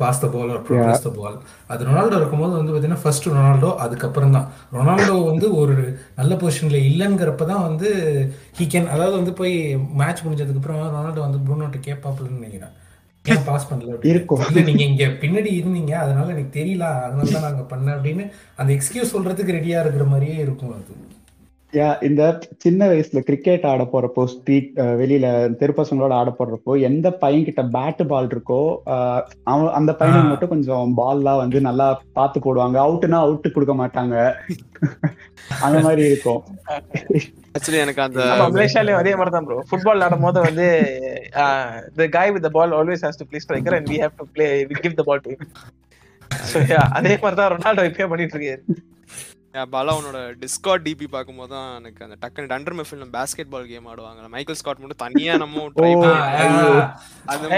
pass the ball or progress the ball அது ரொனால்டோ இருக்கும்போது வந்து பார்த்தீங்கன்னா ஃபர்ஸ்ட் ரொனால்டோ அதுக்கப்புறம் தான். ரொனால்டோ வந்து ஒரு நல்ல பொசிஷனில் இல்லைங்கிறப்ப தான் வந்து ஹீ கேன் அதாவது வந்து போய் மேட்ச் முடிஞ்சதுக்கப்புறம் ரொனால்டோ வந்து ப்ரூனோட்ட கேட்பாப்புலன்னு நினைக்கிறேன். பாஸ் பண்ணல. இருக்கும். இல்ல நீங்க இங்க பின்னாடி இருந்தீங்க அதனால எனக்கு தெரியல அதனால தான் நாங்க பண்ணேன் அப்படின்னு அந்த எக்ஸ்கியூஸ் சொல்றதுக்கு ரெடியா இருக்கிற மாதிரியே இருக்கும் அது இந்த சின்ன வயசுல கிரிக்கெட் ஆட போறப்போ ஸ்ட்ரீட் வெளியில தெரு பசங்களோட ஆட போடுறப்போ எந்த பையன் கிட்ட பேட் பால் இருக்கோ அவன் அந்த பையனுக்கு ஆ. மட்டும் கொஞ்சம் பால்லாம் வந்து நல்லா பார்த்து போடுவாங்க. அவுட்னா அவுட் கொடுக்க மாட்டாங்க. அந்த மாதிரி இருக்கும். ஆக்சுவலி எனக்கு அந்த மலேசியாலயும் அதே மாதிரி தான் ப்ரோ ஃபுட்பால் ஆடும் போது வந்து the guy with the ball always has to play striker and we have to play we give the ball to அதே மாதிரி தான் ரொனால்டோ இப்பயே பண்ணிட்டு இருக்காரு. பாலா உன்னோட டிஸ்கார்ட் டிபி பார்க்கும்போது தான் எனக்கு அந்த டக்குனு Dunder Mifflin basketball game ஆடுவாங்க மைக்கேல் ஸ்காட் மட்டும் தனியா நம்ம. அந்த.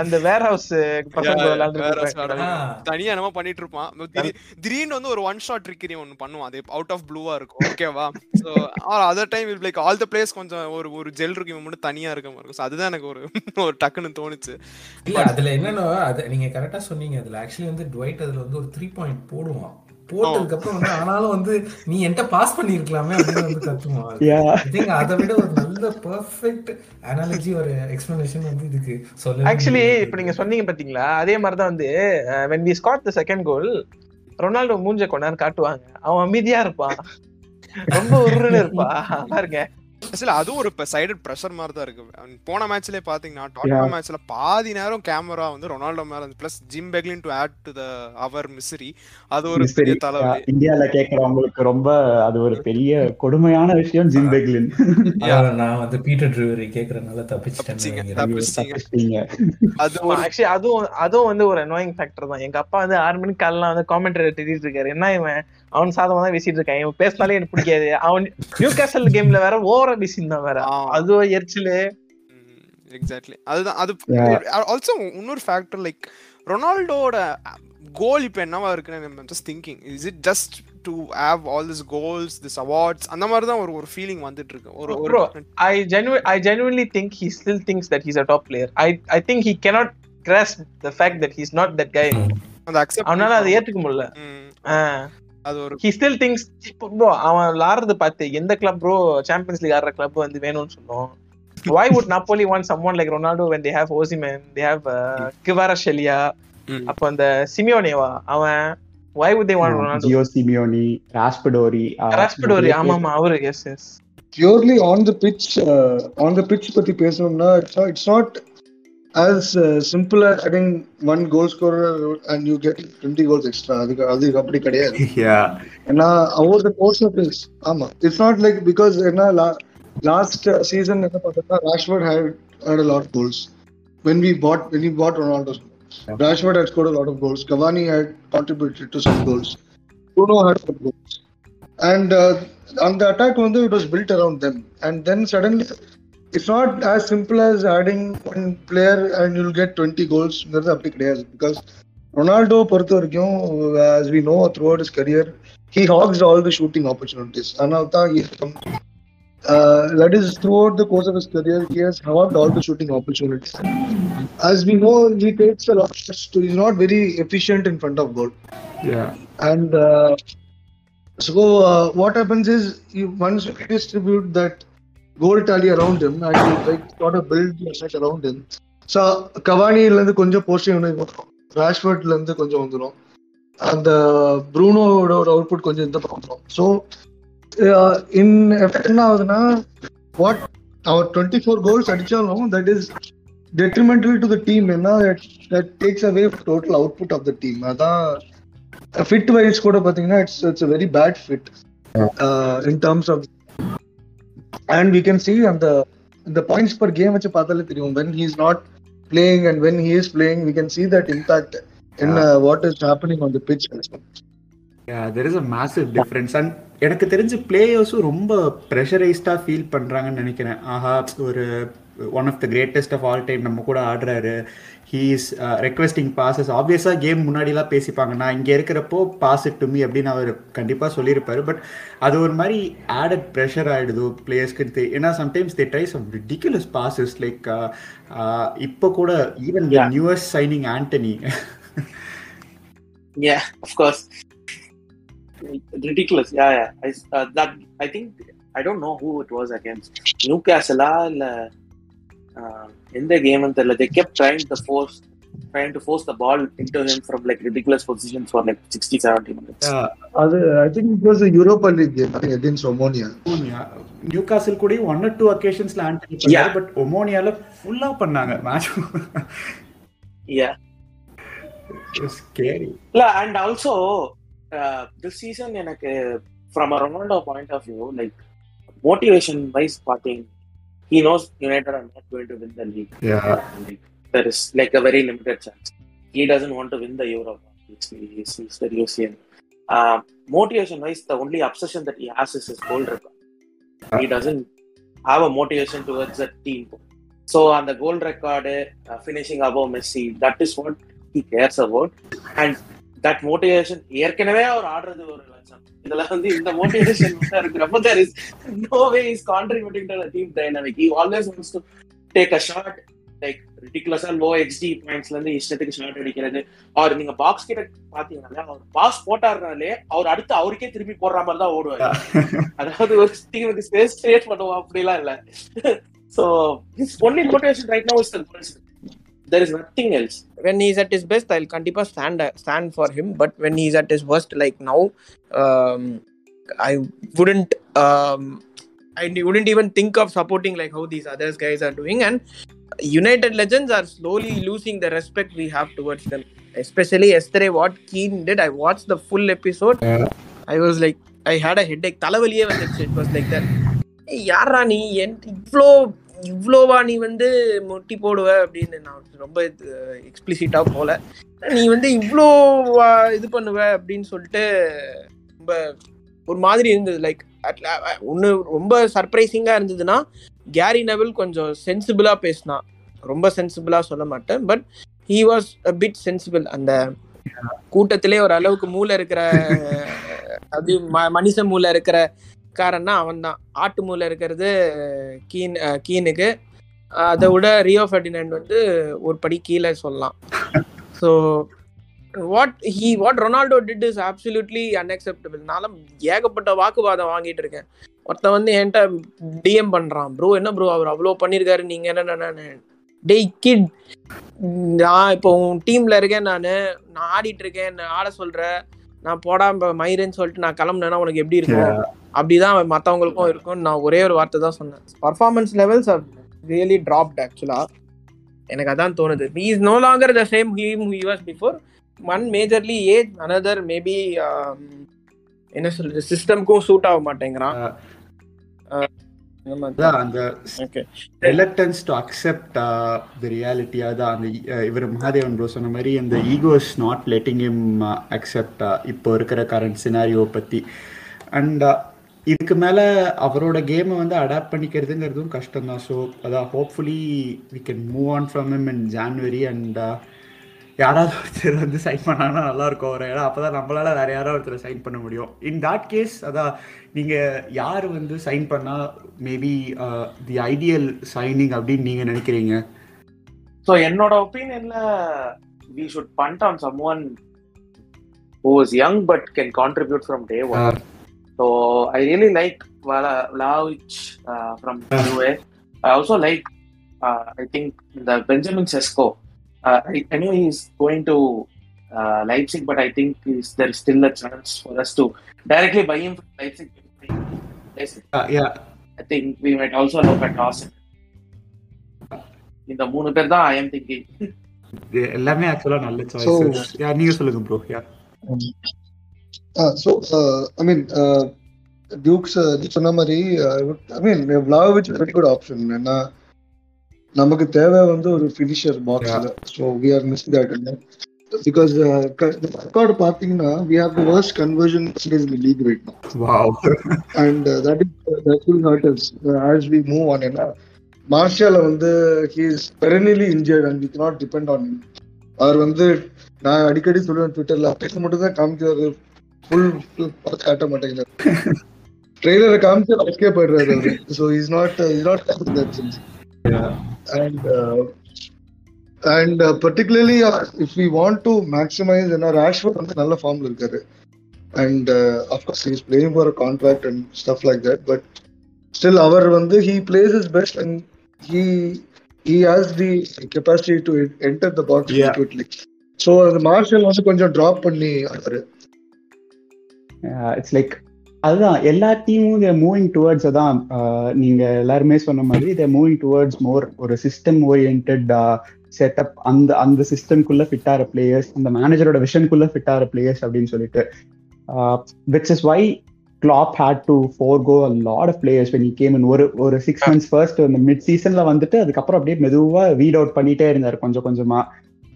அந்த வேர் ஹவுஸ். தனியா என்னமோ பண்ணிட்டு இருப்பான். திடீர் திடீர்னு வந்து ஒரு ஒன் ஷாட் ட்ரிக்கரி ஒன்னு பண்ணுவான். அது அவுட் ஆஃப் ப்ளூவா இருக்கும். ஓகேவா so other time like all the plays கொஞ்சம் ஒரு ஒரு ஜெல் இருக்கு மட்டும் தனியா இருக்க மாதிரி இருக்கும். அதுதான் எனக்கு ஒரு ஒரு டக்குன்னு தோணுச்சு. இல்ல அதுல என்னன்னா அது நீங்க கரெக்டா சொன்னீங்க. அதுல ஆக்சுவலி வந்து டுவைட் அதுல வந்து ஒரு த்ரீ பாயிண்ட் போடுவான். போட்டதுக்கு அப்புறம் வந்து ஆனாலும் வந்து நீ என்கிட்ட பாஸ் பண்ணிருக்கலாமே அப்படின்னு வந்து கத்துவான் அதை விட ஒரு நல்ல பெர்ஃபெக்ட் அனாலஜி ஒரு எக்ஸ்பிளனேஷன் வந்து இதுக்கு சொல்ல ஆக்சுவலி இப்ப நீங்க சொன்னீங்க பாத்தீங்களா? அதே மாதிரி தான் வந்து when we scored the second goal Ronaldo மூஞ்ச கொண்டாரு காட்டுவாங்க. அவன் அமைதியா இருப்பான். ரொம்ப உருன்னு இருப்பா பாருங்க. ஆக்சுவலி அதுவும் ஒரு சைடட் ப்ரெஷர் மாதிரி தான் இருக்கு. போன மேட்ச்லயே பாத்தீங்கன்னா டாட்டா மேட்ச்ல பாதி நேரம் கேமரா வந்து ரொனால்டோ மேல plus Jim Beglin to add to the our misery அது ஒரு பெரிய தலைவலி இந்தியால கேக்குறவங்களுக்கு ரொம்ப அது ஒரு பெரிய கொடுமையான விஷயம் ஜிம் பெக்லின் நான் வந்து பீட்டர் ட்ரிவரி கேக்குறதுனால தப்பிச்சிட்டேன். அது ஒரு ஆக்சுவலி அதுவும் அதுவும் வந்து ஒரு அனாயிங் ஃபேக்டர் தான். எங்க அப்பா வந்து ஆறு மணிக்கு காலைல வந்து காமெண்ட்ரி திட்டிட்டு இருக்காரு. என்ன இவன்? அவன் சாதமா தான் பேசிட்டு இருக்கான் இவன் பேசினாலே எனக்கு பிடிக்காது அவன் நியூ கேசல் கேம்ல வேற ஓவரா பேசியிருந்தான் வேற ஆ. அதுவும் எரிச்சலு எக்ஸாக்ட்லி அதுதான் அது. ஆல்சோ இன்னொரு ஃபேக்டர் லைக் ரொனால்டோட கோல் இப்போ என்னவா இருக்குன்னு just thinking is it just to have all this goals this awards அந்த மாதிரி தான் ஒரு ஒரு ஃபீலிங் வந்துட்டு இருக்கு ஒரு ஒரு Bro, I genuinely, I genuinely think he still thinks that he's a top player. I, I think he cannot grasp the fact that he's not that guy. அந்த அக்செப்ட் அவனால அதை ஏத்துக்க முடியல ஆஹ். அது ஒரு he still thinks இப்போ bro அவன் விளாடுறது பார்த்து எந்த கிளப் ப்ரோ சாம்பியன்ஸ் லீக் ஆடுற கிளப் வந்து வேணும்னு சொன்னோம் why would napoli want someone like ronaldo when they have osimhen they have uh, kvaratskhelia Mm. அப்ப அந்த சிமியோனேவா அவன் why would they want ronaldo Gio Simeone Raspadori ராஸ்படோரி ஆமா ஆமா அவரு yes yes purely on the pitch uh, on the pitch பத்தி பேசணும்னா it's not, it's not as uh, simple as adding one goal scorer and you get 20 goals extra அதுக்கு அதுக்கு அப்படி கிடையாது ஏன்னா over the course of his ஆமா it's not like because ஏன்னா last season என்ன பார்த்தோம்னா Rashford had had a lot of goals when we bought when we bought Ronaldo Rashford had scored a lot of goals Cavani had contributed to some goals Bruno had some goals and uh, on the attack வந்து it was built around them and then suddenly it's not as simple as adding one player and you'll get 20 goals ங்கிறது அப்படி கிடையாது because Ronaldo பொறுத்த வரைக்கும் as we know throughout his career he hogs all the shooting opportunities அதனால தான் he uh, that is throughout the course of his career he has hogged all the shooting opportunities as we know he takes a lot of shots to he's not very efficient in front of goal and uh, so uh, what happens is you, once you distribute that goal tally around him and you like sort of build your set around him. So கவானில இருந்து கொஞ்சம் portion ராஷ்வர்ட்ல இருந்து கொஞ்சம் வந்துடும் அந்த ப்ரூனோட output கொஞ்சம் இந்த பக்கம் வந்துடும் ஸோ இன் என்ன ஆகுதுன்னா வாட் அவர் டுவெண்ட்டி ஃபோர் கோல்ஸ் அடிச்சாலும் that is detrimental to the team என்ன that takes away total output of the team அதான் ஃபிட் வைஸ் கூட பாத்தீங்கன்னா it's it's very bad fit in terms of and we can see அந்த இந்த points per game வச்சு பார்த்தாலே தெரியும். When he is not playing and when he is playing we can see that impact in what is happening on the Yeah, there is a massive difference. And எனக்கு தெரிஞ்ச பிளேயர்ஸும் ரொம்ப ப்ரெஷரைஸ்டாக feel பண்ணுறாங்கன்னு நினைக்கிறேன். ஆஹா ஒரு one of the greatest of all time நம்ம கூட ஆடுறாரு ஹீ இஸ் ரெக்வெஸ்டிங் பாசஸ் ஆப்வியஸாக கேம் முன்னாடிலாம் பேசிப்பாங்க நான் இங்கே இருக்கிறப்போ பாஸ் இட் டு மீ அப்படின்னு அவர் கண்டிப்பாக சொல்லியிருப்பாரு பட் அது ஒரு மாதிரி ஆடட் ப்ரெஷர் ஆகிடுதோ பிளேயர்ஸ்க்கு தெ ஏன்னா sometimes they try some ridiculous passes like இப்போ கூட even. Newest signing Antony Yeah, of course. Ridiculous. Yeah, yeah. I, uh, that I think I don't know who it was against. Newcastle எந்த game தெரியல they kept trying to force trying to force the ball into him from like ridiculous positions for like 60 70 minutes. அது I think it was Europa league game against Omonia Newcastle கூட one or two அக்கேஷன்ஸ்ல Antony Yeah. பண்ணாரு but ஒமோனியால ஃபுல்லா பண்ணாங்க match Yeah. Scary இல்ல and also uh, this season எனக்கு from a Ronaldo point of view like motivation wise பாத்தீங்க he knows United are not going to win the league. Yeah. Like, there is like a very limited chance. He doesn't want to win the Euro. He's, he's, he's very European. Uh, motivation wise, the only obsession that he has is his goal record. He doesn't have a motivation towards the team. So on the goal record, uh, finishing above Messi, that is what he cares about. And that motivation, ஏற்கனவே அவர் ஆடுறது ஒரு லட்சம் இதுல வந்து இந்த motivation இருக்கிறப்ப is no way he's contributing to the team dynamic. He always wants to take a shot, like ridiculousா low XG pointsல இருந்து இஷ்டத்துக்கு ஷாட் அடிக்கிறது. அவர் நீங்க பாக்ஸ் கிட்ட பாத்தீங்கன்னா அவர் பாஸ் போட்டாருனாலே அவர் அடுத்து அவருக்கே திருப்பி போடுற மாதிரி தான் ஓடுவாரு. அதாவது ஒரு டீமுக்கு ஸ்பேஸ் கிரியேட் பண்ணுவோம். அப்படிலாம் இல்ல. So his only motivation right now is the is nothing else. when he's at his best, I'll kandipa stand stand for him. But when he's at his worst, like now, um, I wouldn't um, I wouldn't even think of supporting like how these other guys are doing. And United legends are slowly losing the respect we have towards them. Especially yesterday, what Keane did. I watched the full episode. I was like, I had a headache. தலைவலியே வந்துச்சு it was like that. ஏய், யார்ரா நீ என் இவ்வளோ இவ்வளோவா நீ வந்து முட்டி போடுவ அப்படின்னு நான் ரொம்ப எக்ஸ்பிளிசிட்டா போல. நீ வந்து இவ்வளோ இது பண்ணுவ அப்படின்னு சொல்லிட்டு ரொம்ப ஒரு மாதிரி இருந்தது. லைக் ஒன்று ரொம்ப சர்ப்ரைசிங்கா இருந்ததுன்னா கேரி நெவில் கொஞ்சம் சென்சிபிளா பேசினான் ரொம்ப சென்சிபிளா சொல்ல மாட்டேன். But he was a bit sensible அந்த கூட்டத்திலே ஒரு அளவுக்கு மூளை இருக்கிற அது ம- மனுஷ மூளை இருக்கிற காரன்னா அவன் தான் ஆட்டு மூளை இருக்கிறது கீன் கீனுக்கு. அதை விட ரியோ ஃபெர்டினண்ட் வந்து ஒரு படி கீழே சொல்லலாம். So what he what Ronaldo did is absolutely unacceptable நானும் ஏகப்பட்ட வாக்குவாதம் வாங்கிட்டு இருக்கேன். ஒருத்தன் வந்து என்கிட்ட டிஎம் பண்றான். ப்ரோ என்ன ப்ரோ அவர் அவ்வளோ பண்ணியிருக்காரு. நீங்க என்ன டேய் கிட் நான் இப்போ உன் டீம்ல இருக்கேன் நான். நான் ஆடிட்டு இருக்கேன். நான் ஆட சொல்ற. நான் போடாம மயிருன்னு சொல்லிட்டு நான் கிளம்புனேன்னா உனக்கு எப்படி இருக்கும்? அப்படிதான் மத்தவங்களுக்கும் இருக்கும் நான் ஒரே ஒரு வார்த்தை தான் சொன்னேன். Performance levels are really dropped ஆக்சுவலா எனக்கு அதான் தோணுது. He is no longer the same him he was before one majorly age another maybe என்ன சொல்றது சிஸ்டம்க்கும் சூட் ஆக மாட்டேங்கிறான். அந்த reluctance to accept the reality அதான் அந்த இவர் மகாதேவன் ப்ரோ சொன்ன மாதிரி அந்த ego is not letting him accept இப்போ இருக்கிற கரண்ட் சினாரியோ பற்றி அண்ட் இதுக்கு மேலே அவரோட கேமை வந்து அடாப்ட் பண்ணிக்கிறதுங்கிறதும் கஷ்டம் தான் ஸோ அதான் hopefully we can move on from him in January and யாராவது ஒருத்தர் வந்து சைன் பண்ணாங்கன்னா நல்லா இருக்கும் ஒரு ஏன்னா அப்போ தான் நம்மளால வேற யாராவது ஒருத்தர் சைன் பண்ண முடியும். இன் that கேஸ் அதான் நீங்கள் யார் வந்து சைன் பண்ணால் மேபி தி ஐடியல் சைனிங் அப்படின்னு நீங்கள் நினைக்கிறீங்க? So என்னோட ஒப்பீனியன்ல we should punt on someone who is young but can contribute from day one. So I really like Vala- Vlahovic uh, from UA. I also like uh, I think the Benjamin Sesko. Uh, I, I know he's going to uh, Leipzig, but I think is, there is still a chance for us to directly buy him from Leipzig. Yeah I think we might also look at Dawson. இந்த மூணு பேர் தான் I am thinking எல்லாமே ஆக்சுவலாக நல்ல choice yeah நீங்கள் சொல்லுங்க bro yeah Uh, so, uh, I mean, uh, Duke's uh, சொன்ன மாதிரி Vlahovic is a very good option. ஏன்னா நமக்கு தேவை வந்து ஒரு ஃபினிஷர் பாக்ஸ்ல so we are miss that because record பார்த்தீங்கன்னா we have the league right now wow and uh, that is that will hurt us uh, as we move on ஏன்னா மார்ஷால வந்து he is perennially injured and we cannot depend on him அவர் வந்து நான் அடிக்கடி சொல்லுவேன் ட்விட்டர்ல பேச மட்டும் தான் காமிக்கிறாரு ஃபுல் காட்ட மாட்டேங்கிறாரு ட்ரெய்லரை காமிச்சு எஸ்கேப் ஆயிடுறாரு அவரு so is not is not that uh, uh, particularly uh, if we want to maximize என்ன ராஷ்வர்ட் வந்து நல்ல ஃபார்ம்ல இருக்காரு uh, he is playing for a contract and stuff like that but still அவர் வந்து his best and he he has the capacity to enter the box Yeah. quickly so அந்த Martial வந்து கொஞ்சம் drop பண்ணி ஆடுறாரு இட்ஸ் லைக் அதுதான் எல்லா டீமும் தேர் moving towards அதான் ஆஹ் நீங்க எல்லாருமே சொன்ன மாதிரி தேர் மூவிங் டுவர்ட்ஸ் மோர் ஒரு சிஸ்டம் ஓரியன்ட் செட்டப் அந்த அந்த சிஸ்டம்குள்ள ஃபிட் ஆகிற பிளேயர்ஸ் அந்த மேனேஜரோட விஷனுக்குள்ள ஃபிட் ஆகிற பிளேயர்ஸ் அப்படின்னு சொல்லிட்டு. Which is why Klopp had to forgo a lot of players when came in ஒரு ஒரு சிக்ஸ் மந்த்ஸ் ஃபர்ஸ்ட் அந்த மிட் சீசன்ல வந்துட்டு அதுக்கப்புறம் அப்படியே மெதுவா வீட் அவுட் பண்ணிட்டே இருந்தார் கொஞ்சம் கொஞ்சமா.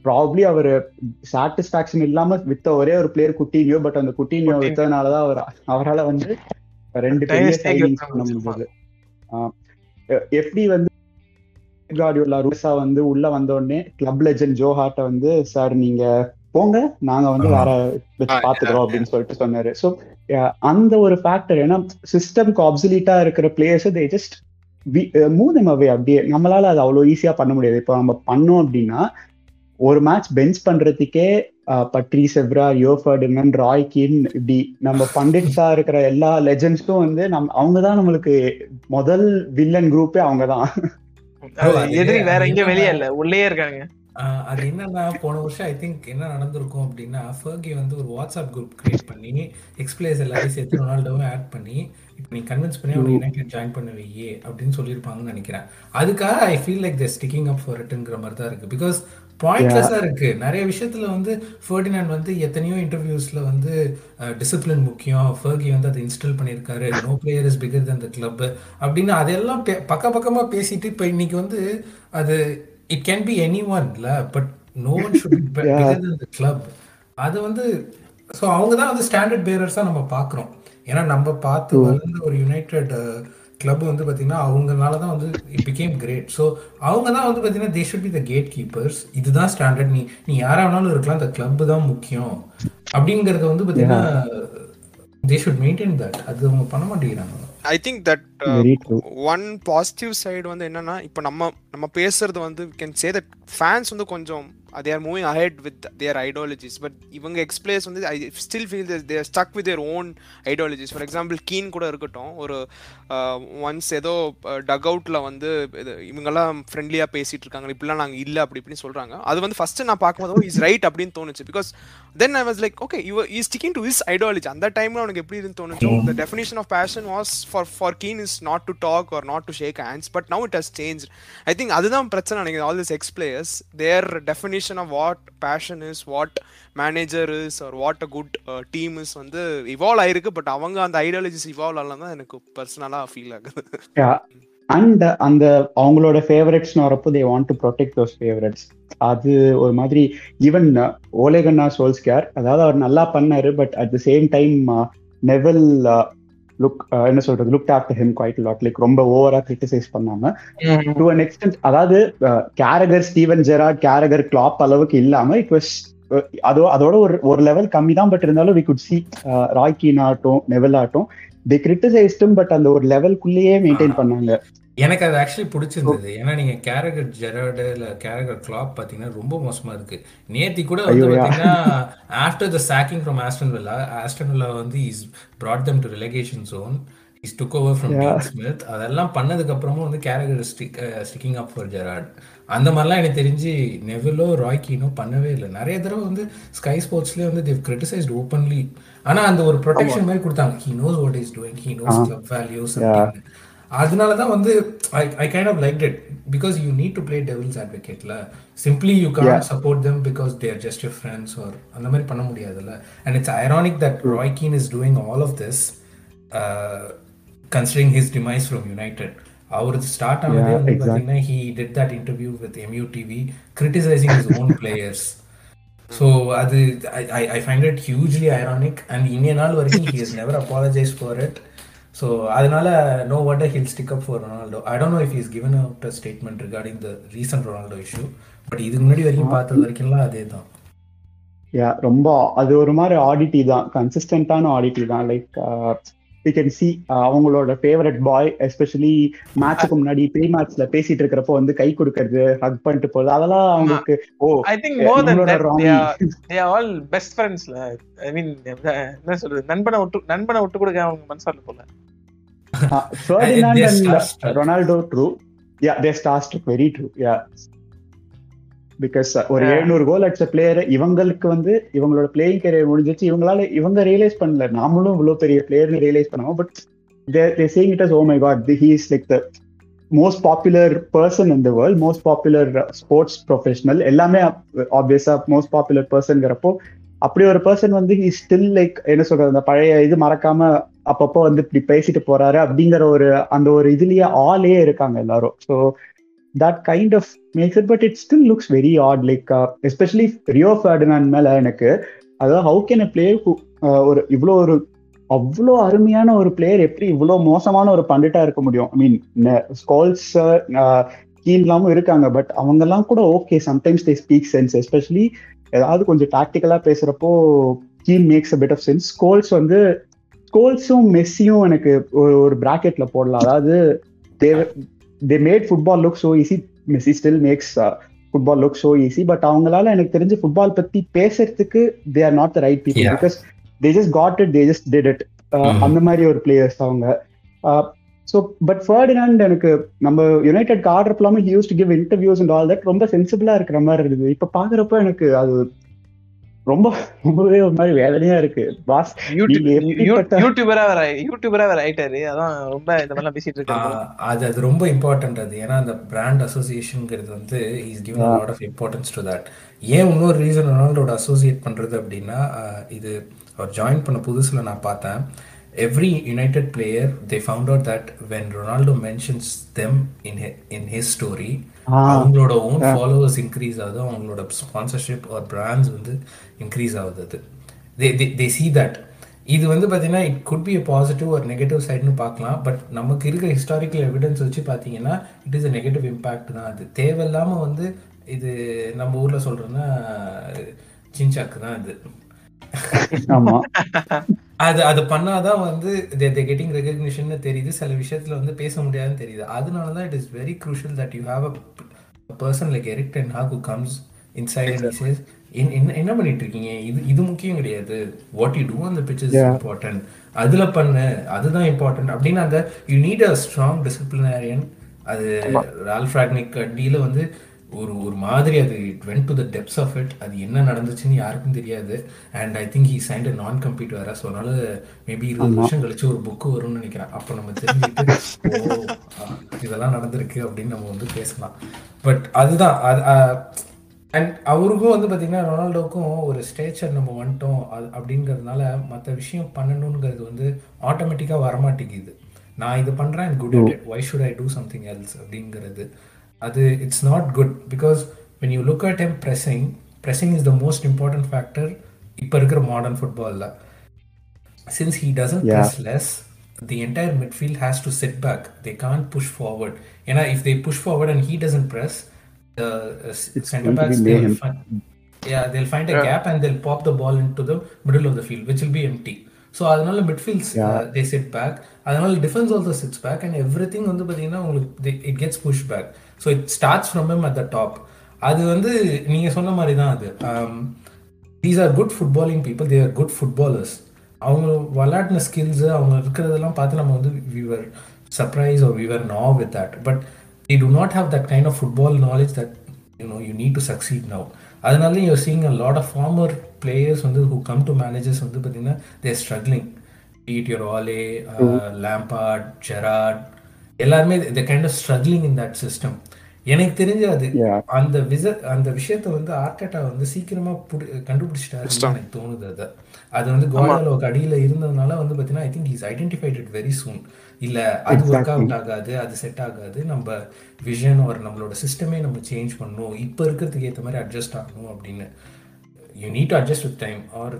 ப்ராப்ளி அவர் சாட்டிஸ்பாக்சன் இல்லாம வித்த ஒரே ஒரு பிளேயர் குட்டினியோ பட் அந்த குட்டினியோ. வித்ததுனாலதான் அவர் அவரால வந்து ரெண்டு பெரிய Dynasty சைனிங்ஸ் பண்ண. முடிஞ்சது. எப்படி வந்து கார்டியோலா ரூசா வந்து உள்ள வந்த உடனே கிளப் லெஜண்ட் ஜோ ஹார்ட்ட வந்து சார் நீங்க போங்க நாங்க வந்து வேற பாத்துக்கிறோம் அப்படின்னு சொல்லிட்டு சொன்னாரு. சோ அந்த ஒரு ஃபேக்டர் ஏன்னா சிஸ்டம்க்கு ஆப்சலிட்டா இருக்கிற players they just move them away அப்படியே நம்மளால அது அவ்வளவு ஈஸியா பண்ண முடியாது. இப்போ நம்ம பண்ணோம் அப்படின்னா ஒரு மேட்ச் பெஞ்ச் பண்றதுக்கே Patrice Evra Rio Ferdinand Roy Keane இப்படி நம்ம பண்டிட்ஸா இருக்கிற எல்லா லெஜண்ட்ஸும் வந்து நம்ம அவங்க தான் நம்மளுக்கு முதல் வில்லன் குரூப்பே அவங்க தான் எதிரி வேற எங்கேயும் வெளியே இல்ல உள்ளே இருக்காங்க. அது என்னன்னா போன வருஷம் ஐ திங்க் என்ன நடந்திருக்கும் அப்படின்னா ஃபர்கி வந்து ஒரு வாட்ஸ்அப் குரூப் கிரியேட் பண்ணி எக்ஸ்பிளேஸ் எல்லாரையும் சேர்த்து ரொனால்டோவும் ஆட் பண்ணி இப்போ நீ கன்வின்ஸ் பண்ணி அவனை யுனைடெட் ஜாயின் பண்ண வையே அப்படின்னு சொல்லியிருப்பாங்கன்னு நினைக்கிறேன். அதுக்காக I feel like the sticking up for இட்ங்கிற மாதிரி தான் இருக்கு. பிகாஸ் பாயிண்ட்லெஸ்ஸாக இருக்கு. நிறைய விஷயத்துல வந்து ஃபர்டினாண்ட் வந்து எத்தனையோ இன்டர்வியூஸ்ல வந்து டிசிப்ளின் முக்கியம். ஃபர்கி வந்து அதை இன்ஸ்டால் பண்ணியிருக்காரு. No player is bigger than the club அப்படின்னு அதெல்லாம் பக்க பக்கமா பேசிட்டு இப்போ இன்னைக்கு வந்து அது it can be anyone இல்ல but no one should bigger than the club அது வந்து ஸோ அவங்க தான் வந்து ஸ்டாண்டர்ட் பேரர்ஸாக நம்ம பார்க்குறோம். ஏன்னா நம்ம பார்த்து வளர்ந்த ஒரு யுனைடெட் கிளப் வந்து பார்த்தீங்கன்னா அவங்கனால தான் வந்து இட் பிகேம் கிரேட் ஸோ அவங்க தான் வந்து பார்த்தீங்கன்னா they should be the gatekeepers இதுதான் ஸ்டாண்டர்ட் நீ நீ யாரா வேணாலும் இருக்கலாம் இந்த கிளப் தான் முக்கியம். அப்படிங்கறது வந்து பார்த்தீங்கன்னா தே ஷுட் மெயின்டைன் தட் அது அவங்க பண்ண மாட்டேங்கிறாங்க. I think that. One positive side வந்து என்னன்னா இப்போ நம்ம நம்ம பேசுறது வந்து கேன் சே தட் ஃபேன்ஸ் வந்து கொஞ்சம் they are moving ahead with their ideologies but இவங்க எக்ஸ்பிளேஸ் வந்து I still feel they are stuck with their own ideologies for example Keane கூட இருக்கட்டும் ஒரு uh, ஒன்ஸ் ஏதோ uh, டக் அவுட்டில் வந்து இது இவங்கெல்லாம் ஃப்ரெண்ட்லியாக பேசிகிட்டு இருக்காங்க இப்படிலாம் நாங்கள் இல்லை அப்படி இப்படின்னு சொல்கிறாங்க அது வந்து ஃபஸ்ட்டு நான் பார்க்கும்போது oh, இஸ் ரைட் அப்படின்னு தோணுச்சு. Because then I was like okay you is sticking to is ideology அந்த டைம்ல அவனுக்கு எப்படி இருந்து தோணுச்சோ? The definition of passion was for for Keane is not to talk or not to shake hands but now it has change I think அதுதான் பிரச்சனை நினைக்கிறேன். All this ex players their definition of what passion is what manager is or what a good team is வந்து evolve ஆயிருக்கு but அவங்க அந்த ideologies evolve ஆகலாம் தான் எனக்கு பர்சனலாக ஃபீல் ஆகுது. அண்ட் அந்த அவங்களோட ஃபேவரட்ஸ்னு வரப்போ they want to protect those favourites அது ஒரு மாதிரி ஈவன் ஓலேகன்னா சோல்ஸ்கேர் அதாவது அவர் நல்லா பண்ணாரு but at the same time Neville look என்ன சொல்றது look after him quite lot like ரொம்ப ஓவரா கிரிட்டிசைஸ் பண்ணாம. டு அன் எக்ஸ்டென்ட் அதாவது Carragher Steven Gerrard Carragher Klopp அளவுக்கு இல்லாம இட் வாஸ் அதோ அதோட ஒரு ஒரு லெவல் கம்மி தான் பட் இருந்தாலும் we could see Roy Keane ஆகட்டும் நெவல் ஆகட்டும். தி கிரிட்டிசைஸ்டும் பட் அந்த ஒரு லெவல்குள்ளேயே மெயின்டைன் பண்ணாங்க. எனக்கு அது ஆக்சுவலி பிடிச்சிருந்தது. ஏன்னா நீங்க கேரகர் ஜெராடு இல்ல கேரகர் கிளாப் பாத்தீங்கன்னா ரொம்ப மோசமா இருக்கு. நேத்தி கூட வந்து. பாத்தீங்கன்னா after the sacking from Aston Villa Aston Villa வந்து is brought them to relegation zone. Is took over from. Smith அதெல்லாம் பண்ணதுக்கு அப்புறமும் வந்து Carragher stick sticking up for Gerrard அந்த மாதிரிலாம் எனக்கு தெரிஞ்சு நெவிலோ ராய்கினோ பண்ணவே இல்லை. நிறைய தடவை வந்து ஸ்கை ஸ்போர்ட்ஸ்லேயே வந்து தேவ் கிரிட்டிசைஸ்ட் ஓப்பன்லி ஆனா அந்த ஒரு ப்ரொடெக்ஷன் மாதிரி கொடுத்தாங்க. He knows what is doing he knows. Club values அதனால தான் வந்து I I kind of like it because you need to play devil's அட்வொகேட்ல simply you. Can't support them because they're just your friends or அந்த மாதிரி பண்ண முடியாதுல்ல. And it's ironic that Roy Keane is doing all of this considering his demise from United அவரது ஸ்டார்ட் ஆனதே. பார்த்தீங்கன்னா he did that interview with MU TV criticising his own players so அது I I find it hugely ironic and இன்னிய நாள் வரைக்கும் he is never apologise for it so அதனால know what he'll stick up for Ronaldo I don't know if is given out a statement regarding the recent Ronaldo issue but இதுக்கு முன்னாடி வரைக்கும் பார்த்தது வரைக்கும்லாம் அதே தான் யா ரொம்ப அது ஒரு மாதிரி ஆடிட்டி தான். கன்சிஸ்டன்டான ஆடிட்டி தான். Like uh, we can see அவங்களோட ஃபேவரட் பாய் எஸ்பெஷலி மேட்சுக்கு முன்னாடி ப்ரீ மேட்ச்ல பேசிட்டு இருக்கிறப்போ வந்து கை கொடுக்கறது ஹக் பண்ணிட்டு போறது அதெல்லாம் அவங்களுக்கு ஓ I think more than. They are all best ஃப்ரெண்ட்ஸ்ல I mean என்ன சொல்றது நண்பனை விட்டு நண்பனை விட்டு கொடுக்க அவங்க மனசால போல Ferdinand They're and. Ronaldo true yeah they star very true yeah because ஒரு Yeah. எழுநூறு கோல் அடிச்ச பிளேயர் இவங்களுக்கு வந்து இவங்களோட பிளேயிங் கரியர் முடிஞ்சிச்சு இவங்களால இவங்க ரியலைஸ் பண்ணல. நாமளும் இவ்வளவு பெரிய பிளேயர்னு ரியலைஸ் பண்ணோம் but they saying it as oh my god he is like the most popular person in the world most popular sports professional எல்லாமே ஆப்வியஸா மோஸ்ட் பாப்புலர் பர்சன்ங்கிறப்போ அப்படி ஒரு பர்சன் வந்து ஹி ஸ்டில் லைக் என்ன சொல்றது அந்த பழைய இது மறக்காம அப்பப்போ வந்து இப்படி பேசிட்டு போறாரு அப்படிங்கிற ஒரு அந்த ஒரு இதுலயே ஆளே இருக்காங்க எல்லாரும். So that kind of makes it but it still looks very odd like especially Rio Ferdinand மேல எனக்கு அதாவது ஹவு கேன் எ பிளேயர் ஒரு இவ்வளோ ஒரு அவ்வளோ அருமையான ஒரு பிளேயர் எப்படி இவ்வளோ மோசமான ஒரு பண்டிட்டா இருக்க முடியும்? ஐ மீன் ஸ்கால்ஸ் கீன்லாமும் இருக்காங்க பட் அவங்கெல்லாம் கூட okay sometimes they speak sense especially ஏதாவது கொஞ்சம் டாக்டிக்கலாக பேசுகிறப்போ Keane makes a bit of sense Scholes வந்து ஸ்கோல்ஸும் மெஸ்ஸியும் எனக்கு ஒரு ஒரு ப்ராக்கெட்டில் போடலாம். அதாவது they made football look so easy Messi still makes football look so easy but அவங்களால எனக்கு தெரிஞ்சு ஃபுட்பால் பத்தி பேசுறதுக்கு they are not the right people. Because they just got it they just did it. அந்த மாதிரி ஒரு பிளேயர்ஸ் அவங்க. So but Ferdinand எனக்கு நம்ம யுனைடெட் ஆர்டர் இல்லாமல் used to give interviews and all that ரொம்ப சென்சிபிளா இருக்கிற மாதிரி இருக்குது இப்போ பாக்குறப்ப எனக்கு அது ரொம்ப ரொம்பவே ஒரு மாதிரி வேதனையா இருக்கு. பாஸ் யூடியூபரா வேற யூடியூபரா வேற ஆயிட்டாரு. அதான் ரொம்ப இந்த மாதிரிலாம் பேசிட்டு இருக்காரு ஆஹ் அது அது ரொம்ப இம்பார்ட்டன்ட் அது. ஏன்னா அந்த பிராண்ட் அசோசியேஷனுங்கிறது வந்து is given. Lot of importance to that ஏன் இன்னொரு ரீசன் ரொனால்டோட அசோசியேட் பண்றது அப்படின்னா இது அவர் ஜாயின் பண்ண புதுசுல நான் பார்த்தேன். Every United player they found out that when Ronaldo mentions them in in his story ah அவங்களோட ஓன் ஃபாலோவர்ஸ் இன்க்ரீஸ் ஆகுது. அவங்களோட ஸ்பான்சர்ஷிப் ஆர் பிராண்ட்ஸ் வந்து இன்க்ரீஸ் ஆகுது அது. தே தே சி தட் இது வந்து பார்த்தீங்கன்னா it could be a positive ஒரு நெகட்டிவ் சைடுன்னு பார்க்கலாம். பட் நமக்கு இருக்கிற ஹிஸ்டாரிக்கல் எவிடன்ஸ் வச்சு பார்த்தீங்கன்னா it is a negative impact தான் அது. தேவையில்லாமல் வந்து இது நம்ம ஊரில் சொல்கிறோன்னா சின்சாக்கு தான் இது ஆமா. அது அது பண்ணாதான் வந்து தே தே கெட்டிங் ரெகக்னிஷன் தெரியுது. சில விஷயத்துல வந்து பேச முடியாதுன்னு தெரியுது. அதனால தான் it is very crucial that you have a person like Erik ten Hag who comes inside says என்ன என்ன பண்ணிட்டு இருக்கீங்க இது இது முக்கியம் கிடையாது. வாட் யூ டூ அந்த பிச் இஸ். இம்பார்ட்டன்ட் அதுல பண்ணு. அதுதான் இம்பார்ட்டன்ட் அப்படின்னு அந்த you need a strong disciplinarian அது ரால்ஃப் ராக்னிக் டீல வந்து ஒரு ஒரு மாதிரி அது it went to the depths of it அது என்ன நடந்துச்சுன்னு யாருக்கும் தெரியாது. And I think he signed a நான் கம்ப்ளீட் வேற. ஸோ அதனால மேபி இருபது வருஷம் கழிச்சு ஒரு புக்கு வரும்னு நினைக்கிறேன். அப்போ நம்ம தெரிஞ்சுக்கிட்டு இதெல்லாம் நடந்திருக்கு அப்படின்னு நம்ம வந்து பேசலாம். பட் அதுதான் அது அண்ட் அவருக்கும் வந்து பார்த்தீங்கன்னா ரொனால்டோவுக்கும் ஒரு ஸ்டேச்சர் நம்ம வந்துட்டோம். அது அப்படிங்கிறதுனால மற்ற விஷயம் பண்ணணுங்கிறது வந்து ஆட்டோமேட்டிக்காக வரமாட்டேங்குது. நான் இது பண்ணுறேன் good at why should I do something else அப்படிங்கிறது. அது it's not good because when you look at him pressing pressing is the most important factor இப்போ இருக்கிற modern ஃபுட்பாலில் since he doesn't Yeah. press less, the entire midfield has to sit back. They can't push forward. You know, if they push forward and he doesn't press, the uh, s- It's center going to be backs they'll mayhem. find, yeah they'll find a Yeah. gap and they'll pop the ball into the middle of the field, which will be empty. So அதனால midfields Yeah. They sit back அதனால defence also sits back and everything வந்து பார்த்தீங்கன்னா உங்களுக்கு it gets push back so it starts from him at the top அது வந்து நீங்கள் சொன்ன மாதிரி தான் அது these are good footballing people they are good footballers அவங்க விளையாடின ஸ்கில்ஸு அவங்க இருக்கிறதெல்லாம் பார்த்து நம்ம வந்து we were surprise or we were in awe with that but they do not have that kind of football knowledge that you know you need to succeed now அதனால you're seeing a lot of former players வந்து who come to managers வந்து பார்த்தீங்கன்னா be it your Ole, uh, Lampard, Gerrard எல்லாருமே the kind of struggling in that system எனக்கு தெரிஞ்சு அது. அந்த விச அந்த விஷயத்த வந்து ஆர்டேட்டா வந்து சீக்கிரமா புடி கண்டுபிடிச்சிட்டாருன்னு எனக்கு தோணுது அது. அது வந்து கோவாலோக்கு அடியில இருந்ததுனால வந்து பார்த்தீங்கன்னா I think is identified it very soon இல்ல அது ஒர்க் அவுட் ஆகாது அது செட் ஆகாது. நம்ம விஷன் ஒரு நம்மளோட சிஸ்டமே நம்ம சேஞ்ச் பண்ணணும். இப்போ இருக்கிறதுக்கு ஏற்ற மாதிரி அட்ஜஸ்ட் ஆகணும் அப்படின்னு you need to adjust with time or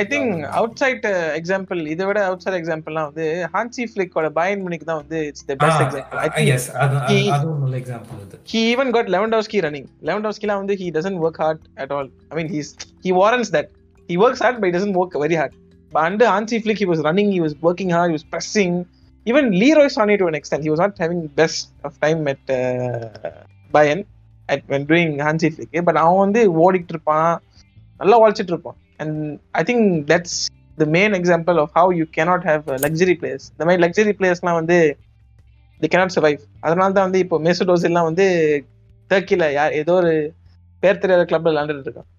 I think outside example இதை விட அவுட் சைட் எக்ஸாம்பிள்லாம் வந்து ஹான்சி ஃபிளிக்கோட பயன் முனிக்கு தான் வந்து it's the best example I think S அது அது- அது ஒரு நல்ல எக்ஸாம்பிள் இது he even got Lewandowski running. Lewandowski வந்து he doesn't work hard at all. I mean, he's he warrants that. He works hard, but he doesn't work very hard. But under Hansi Flick, he was running, he was working hard, he was pressing. Even Leroy Sané to an extent, he was not having best of time at uh, Bayern at when doing Hansi Flick. But அவன் வந்து ஓடிட்டு இருப்பான் நல்லா உழைச்சிட்டு இருப்பான் and I think that's the main example of how you cannot have luxury players இந்த மாதிரி luxury பிளேயர்ஸ்லாம் வந்து தி கேனாட் சர்வைவ் அதனால தான் வந்து இப்போ மெசூட் ஓசில்லாம் வந்து டர்க்கில யார் ஏதோ ஒரு பேர் தெரியாத கிளப்ல விளாண்டுட்டு இருக்கான்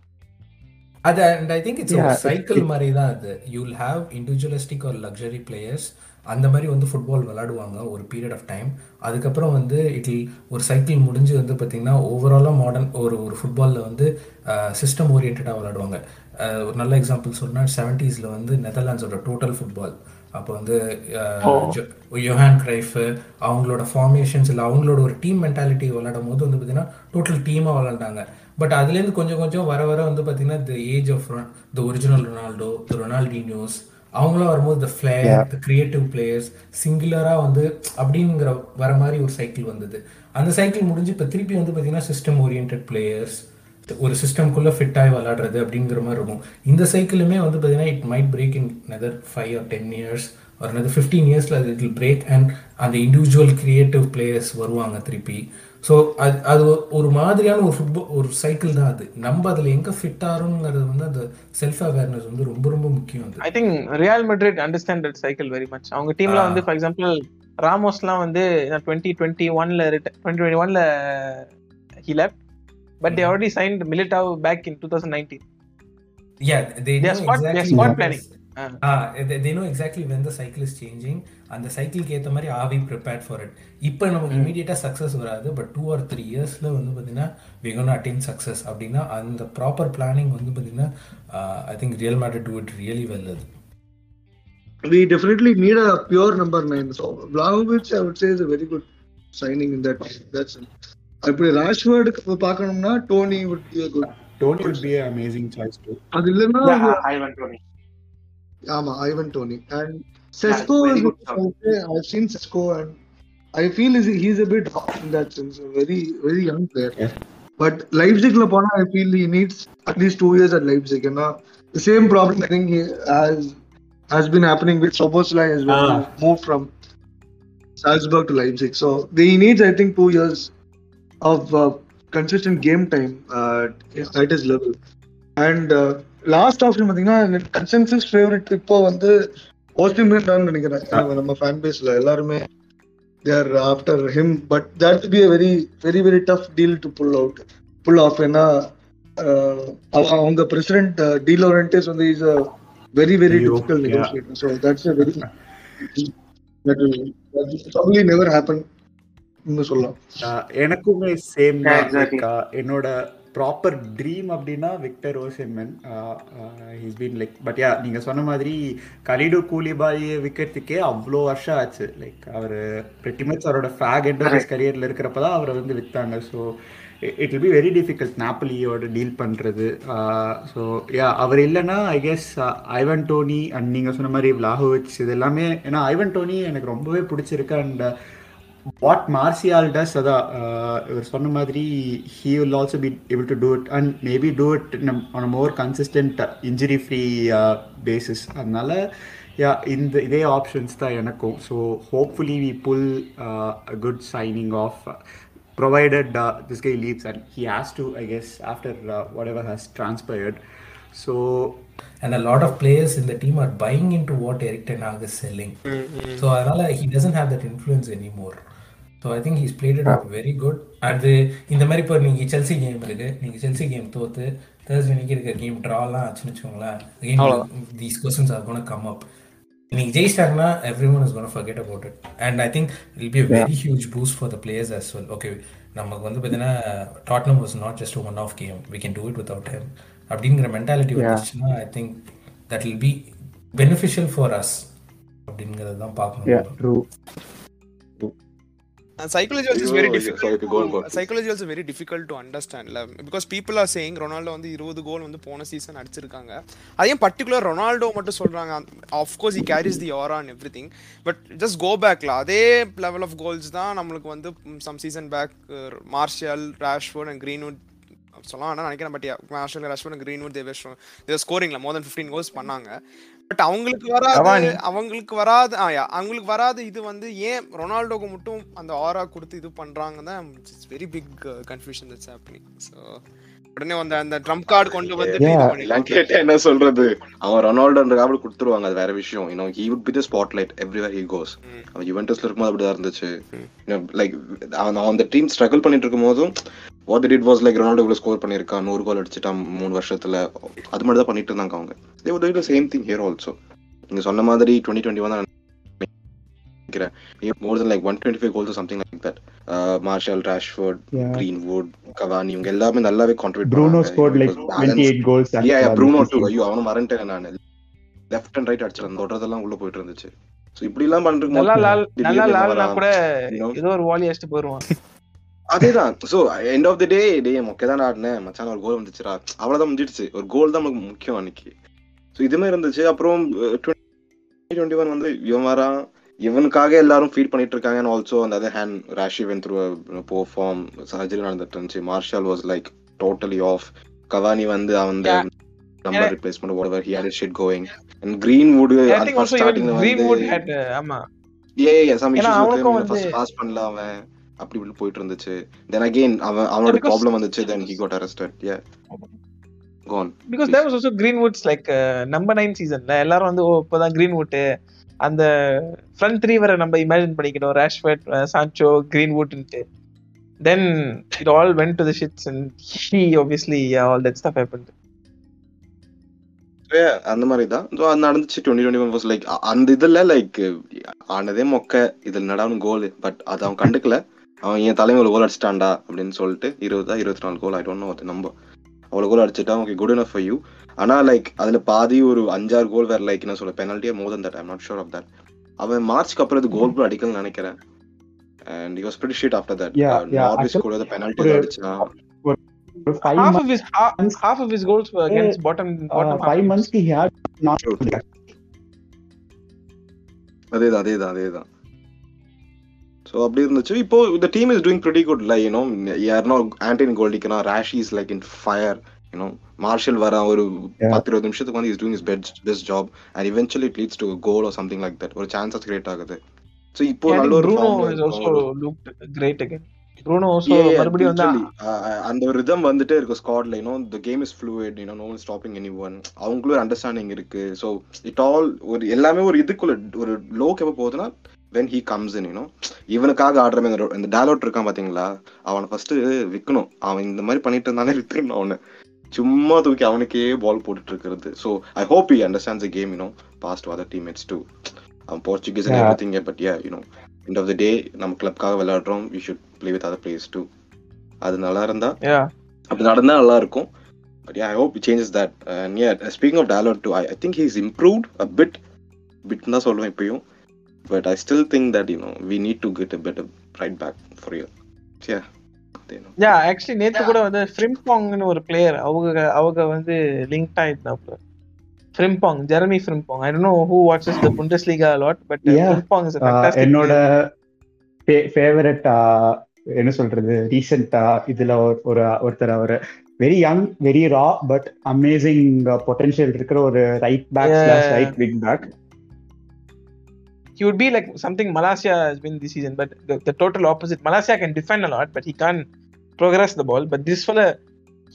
அது and I think it's cycle மாதிரி தான் அது. யூ வில் ஹாவ் இண்டிவிஜுவலிஸ்டிக் ஒரு லக்ஸரி பிளேயர்ஸ் அந்த மாதிரி வந்து ஃபுட்பால் விளாடுவாங்க ஒரு பீரியட் ஆஃப் டைம் அதுக்கப்புறம் வந்து இட் ஒரு சைக்கிள் முடிஞ்சு வந்து பார்த்தீங்கன்னா ஓவராலாக மாடர்ன் ஒரு ஒரு ஃபுட்பாலில் வந்து சிஸ்டம் ஓரியன்டாக விளாடுவாங்க ஒரு நல்ல எக்ஸாம்பிள் சொன்னால் செவன்ட்டீஸில் வந்து நெதர்லாண்ட்ஸோட டோட்டல் ஃபுட்பால் அப்போ வந்து யோஹான் கிரைஃப் அவங்களோட ஃபார்மேஷன்ஸ் இல்லை அவங்களோட ஒரு டீம் மென்டாலிட்டி விளையாடும் போது வந்து பார்த்தீங்கன்னா டோட்டல் டீமாக விளையாண்டாங்க. பட் அதுலேருந்து கொஞ்சம் கொஞ்சம் வர வர வந்து பார்த்தீங்கன்னா the age of the original Ronaldo the Ronaldinhos அவங்களாம் வரும்போது the flair the creative players சிங்குலராக வந்து அப்படிங்கிற வர மாதிரி ஒரு சைக்கிள் வந்தது. அந்த சைக்கிள் முடிஞ்சு இப்போ திருப்பி வந்து பார்த்தீங்கன்னா சிஸ்டம் ஓரியன்ட் பிளேயர்ஸ் ஒரு சிஸ்டம்குள்ளே ஃபிட் ஆகி விளாடுறது அப்படிங்கிற மாதிரி இருக்கும். இந்த சைக்கிளுமே வந்து பார்த்தீங்கன்னா it might break in another five or ten years ஒரு நெதர் ஃபிஃப்டீன் இயர்ஸில் அது இட் பிரேக் அண்ட் அந்த இண்டிவிஜுவல் கிரியேட்டிவ் பிளேயர்ஸ் வருவாங்க திருப்பி. ஸோ அது அது ஒரு மாதிரியான ஒரு ஃபுட்பால் ஒரு சைக்கிள் தான் அது நம்ம அதில் எங்கே ஃபிட் ஆகிறோங்கிறது வந்து அந்த செல்ஃப் அவேர்னஸ் வந்து ரொம்ப ரொம்ப முக்கியம் I think Real Madrid understand that cycle very much அவங்க டீம்ல Ah. வந்து ஃபார் எக்ஸாம்பிள் ராமோஸ்லாம் வந்து டுவெண்ட்டி டுவெண்ட்டி ஒன்ல டுவெண்ட்டி டுவெண்ட்டி ஒன்ல he left but they already signed Militao back in two thousand nineteen Yeah, they They know spot- they are exactly spot when planning. the- Ah. Ah, they- they know exactly when the cycle is changing. அந்த சைக்கிள்க்கு ஏற்ற மாதிரி ஆவி prepared for it இப்போ நமக்கு இமீடியட்டாக success வராது but two or three இயர்ஸில் வந்து பார்த்தீங்கன்னா வி கோன் அட்டைன் சக்ஸஸ் அப்படின்னா அந்த ப்ராப்பர் பிளானிங் வந்து பார்த்தீங்கன்னா I think Real Madrid do it really well அது we definitely need a pure number nine. So Vlahovic, I would say, is a very good signing in that. That's அப்படி ராஷ்வர்டுக்கு பார்க்கணும்னா Toney would be a good. Tony would be an amazing choice too. அது இல்லைன்னா Yeah, Ivan Tony. ஆமா Ivan Toney and Sesko very is good also, I've seen Sesko and I feel is he's a bit hot in that sense, a very very young player. Yeah. But Leipzigல போனா I feel he needs at least two years at Leipzig. And uh, the same problem I think he has has been happening with Soboslai as well. Ah. He moved from Salzburg to Leipzig, so he needs I think two years of uh, consistent game time uh, at his level. And last option பார்த்தீங்கன்னா consensus favourite இப்போ வந்து Osimhen தான் நினைக்கிறேன். நம்ம- fan பேஸ்ல எல்லாருமே they're after him but that be a very very very tough deal to pull out pull off ஏன்னா அவ- அவங்க பிரசிடென்ட் டி லோரன்டேஸ் வந்து is a very very difficult yeah. Negotiator so that's a very never happen இன்னும் சொல்லலாம். Uh, எனக்குமே same. என்னோட proper dream அப்படின்னா Victor Osimhen he's been like but yeah நீங்கள் சொன்ன மாதிரி கலிடு கூலிபாலியை விற்கிறதுக்கே அவ்வளோ வருஷம் ஆச்சு. லைக் அவர் pretty அவரோட ஃபேக் எண்ட் ஆஃப் கரியரில் இருக்கிறப்ப தான் அவரை வந்து விற்றாங்க so it will be very difficult நாப்பலியோட deal பண்ணுறது ஸோ யா அவர் இல்லைன்னா I guess Ivan Toney and நீங்கள் சொன்ன மாதிரி விலாஹோவிச் இது எல்லாமே ஏன்னா ஐவன் டோனி எனக்கு ரொம்பவே பிடிச்சிருக்கு. அண்ட் வாட் மார்சியால் டஸ் அதான் uh, இவர் சொன்ன மாதிரி he will also be able to do it and maybe do it on more consistent injury free basis அதனால யா இந்த இதே ஆப்ஷன்ஸ் தான் எனக்கும் so hopefully we pull good signing of provided uh, this guy leaves and he has to i guess after uh, whatever has transpired so and a lot of players in the team are buying into what Eric Ten Hag is selling. So அதனால he doesn't have that influence anymore. So I think he's played it up very good. அது இந்த மாதிரி இப்போ நீங்கள் Chelsea game இருக்கு நீங்கள் Chelsea game தோத்து Thursday அன்னைக்கு இருக்க கேம் ட்ராலாம் ஆச்சுன்னு வச்சுக்கோங்களேன் again these questions are going to come up. நீங்க ஜெயிச்சிட்டாங்கன்னா everyone is gonna forget about it and I think it'll be very huge boost for the players as well okay நமக்கு வந்து பார்த்தீங்கன்னா Tottenham was not just one of game we can do it without him அப்படிங்கிற mentality வந்துச்சுன்னா I think that will be beneficial for us அப்படிங்கிறது தான் பார்க்கணும் psychology also very difficult. Psychology also very difficult to அண்டர்ஸ்டாண்ட்ல because people are saying Ronaldo வந்து இருபது கோல் வந்து போன season அடிச்சிருக்காங்க. அதையும் பர்டிகுலர் ரொனால்டோ மட்டும் சொல்றாங்க. Of course he carries the R on everything but just go பேக்ல அதே லெவல் ஆஃப் கோல்ஸ் தான் நம்மளுக்கு வந்து some season back Martial Rashford and Greenwood சொல்லலாம் வேணாம் நினைக்கிறேன் but Martial Rashford and Greenwood they were ஸ்கோரிங்ல more than fifteen goals பண்ணாங்க. But அவங்களுக்கு வராது. அவங்களுக்கு வராது அவங்களுக்கு வராது. இது வந்து ஏன் ரொனால்டோக்கு மட்டும் அந்த ஆரா கொடுத்து இது பண்றாங்க தான் it's very big confusion that's happening so உடனே வந்து அந்த ட்ரம்ப் கார்டு கொண்டு வந்து என்ன சொல்றது? அவன் ரொனால்டோன்ற காப்பில் கொடுத்துருவாங்க அது வேற விஷயம். You know he would be the spotlight everywhere he goes அவன் யுவென்டஸ்ல இருக்கும்போது அப்படிதான் இருந்துச்சு. லைக் அவன் அந்த டீம் ஸ்ட்ரகிள் பண்ணிட்டு இருக்கும் போதும் what it was like Ronaldo இவ்வளவு ஸ்கோர் பண்ணிருக்கான் நூறு கோல் அடிச்சிட்டான் மூணு வருஷத்துல. அது மட்டும் தான் பண்ணிட்டு இருந்தாங்க அவங்க. They would do the same thing here also நீங்க சொன்ன மாதிரி டுவெண்ட்டி டுவெண்ட்டி ஒன் நினைக்கிறேன். More than like one twenty five goals something like that Martial Yeah. Greenwood Cavani இவங்க எல்லாமே நல்லாவே contribute Bruno scored like 28 goals as yeah, yeah, well Bruno this too. season. ஐயோ அவனும் மறந்துட்டேன் நான். லெஃப்ட் அண்ட் ரைட் அடிச்சிருந்தேன் தொடுறதெல்லாம் உள்ள போயிட்டு இருந்துச்சு. சோ இப்படி எல்லாம் பண்ணிட்டு நல்லா லால் நல்லா வரான். கூட? ஏதோ ஒரு வாலி அடிச்சுட்டு போயிருவான். அதேதான். So end of the day day மொக்க தான் ஆடினேன். மச்சான் ஒரு கோல் வந்துச்சுடா. அவ்வளவுதான் முடிஞ்சிடுச்சு. ஒரு கோல் தான் நமக்கு முக்கியம் அன்னைக்கு. சோ இது மாதிரி இருந்துச்சு. அப்புறம் டுவெண்ட்டி ஒன் வந்து இவன் வரான் இவனுக்காக எல்லாரும் ஃபீல் பண்ணிட்டு இருக்காங்க. அண்ட் ஆல்சோ அந்த other hand Rashy went through poor form surgery நடந்துட்டு இருந்துச்சு. Martial was like totally off Cavani வந்து அவன். Number. Replacement whatever he had his shit going. And greenwood I அது think first also even starting ல Greenwood வந்து uh, ஆமா. அவனுக்கும் him வந்து- ஃபர்ஸ்ட் பாஸ் பண்ணல அவன். அப்படி இப்படி போயிட்டு இருந்துச்சு தென் அகைன் அவன் அவனோட ப்ராப்ளம் வந்துச்சு then got arrested. Yeah. Go on. Because there was also Greenwood's like number nine சீசன்ல எல்லாரும் வந்து இப்போதான் கிரீன்வுட் அந்த ஃப்ரண்ட் த்ரீ வரை நம்ம இமேஜின் பண்ணிக்கணும். Rashford Sancho கிரீன்வுட்ன்ட்டு then it all went to the shits and he obviously all that stuff happened அந்த மாதிரி தான் ஸோ அது நடந்துச்சு. டுவெண்ட்டி டுவெண்ட்டி ஒன் லைக் அந்த இதுல லைக் ஆனதே மொக்க. இதில் நடாவும் கோல் பட் அது அவன் கண்டுக்கல. அவன் என் தலைமையில் கோல் அடிச்சிட்டான்டா அப்படின்னு சொல்லிட்டு இருபதா இருபத்தி நாலு கோல் ஐ டோன்ட் நோ அது நம்ப. அவ்வளோ கோல் அடிச்சிட்டான் okay good enough for you. ஆனா லைக் அதுல பாதி ஒரு அஞ்சாறு கோல் வேற லைக் என்ன சொல்ல பெனால்ட்டியே more that I'm not sure of that அவன் மார்ச்க்கு அப்புறம் இது கோல் கூட அடிக்கலன்னு நினைக்கிறேன். And that. Yeah, Uh, yeah, Norwich actually, கூட பெனால்ட்டி அடிச்சான். ஒரு five half months, of his half, half of his goals were against bottom uh, bottom five half. months he had not அதேதான் அதேதான் அதேதான். ஸோ அப்படி இருந்துச்சு. இப்போ இந்த team is doing pretty good like you know யாருனோ Antony கோல்டிக்கனா Rashy is like in fire you know Martial வர ஒரு. பத்து இருபது நிமிஷத்துக்கு வந்து is doing is best best job and eventually it leads to goal or something like that ஒரு chances create ஆகுது. So இப்போ நல்ல ஒரு Bruno form ல has இருக்கும். also looked great again. Bruno also Yeah, yeah, மறுபடியும் வந்து. Uh, uh, அந்த ஒரு ரிதம் வந்துட்டே இருக்கு ஸ்காட்ல you know the game is fluid you know no one stopping anyone அவங்களும் ஒரு அண்டர்ஸ்டாண்டிங் இருக்கு. ஸோ இட் ஆல் ஒரு எல்லாமே ஒரு இதுக்குள்ள ஒரு லோக்கு எப்போ போகுதுன்னா when he comes in you know இவனுக்காக ஆடுற மாதிரி இந்த- டேலோட் இருக்கான் பாத்தீங்களா? அவனை ஃபர்ஸ்ட் விற்கணும் அவன் இந்த மாதிரி பண்ணிட்டு இருந்தாலே வித்துடணும் அவனை. சும்மா தூக்கி அவனுக்கே பால் போட்டுட்டு இருக்கிறது. So I hope he understands game you know past other teammates too அவன் Portuguese. Everything but yeah you know end of the day நம்ம கிளப்காக விளையாடுறோம். We should play with other players too அது நல்லா இருந்தா yeah. அப்படி நடந்தா நல்லா இருக்கும். But I hope changes that yeah speaking of Dalot too I think he's improved a bit bit தான் சொல்லுவேன் இப்பயும். But I still think that you no we need to get a better right back for you yeah yeah actually நேத்து கூட வந்து ஃப்ரிம்பாங்னு ஒரு player அவங்க அவங்க வந்து link ஆயிட்டாப்ல. Frimpong Jeremie Frimpong I don't know who watches the Bundesliga lot but Yeah. Frimpong is a Uh, fantastic என்னோட. Favourite என்ன சொல்றது ரீசெண்டா இதுல ஒரு- ஒரு ஒருத்தர் அவர். Very young very raw but amazing potential இருக்கிற ஒரு right back Yeah. Slash right wing back he would be like something Malasia has been this season, but the, the total opposite. Malasia can defend a lot, but he can't progress the ball. But this fella,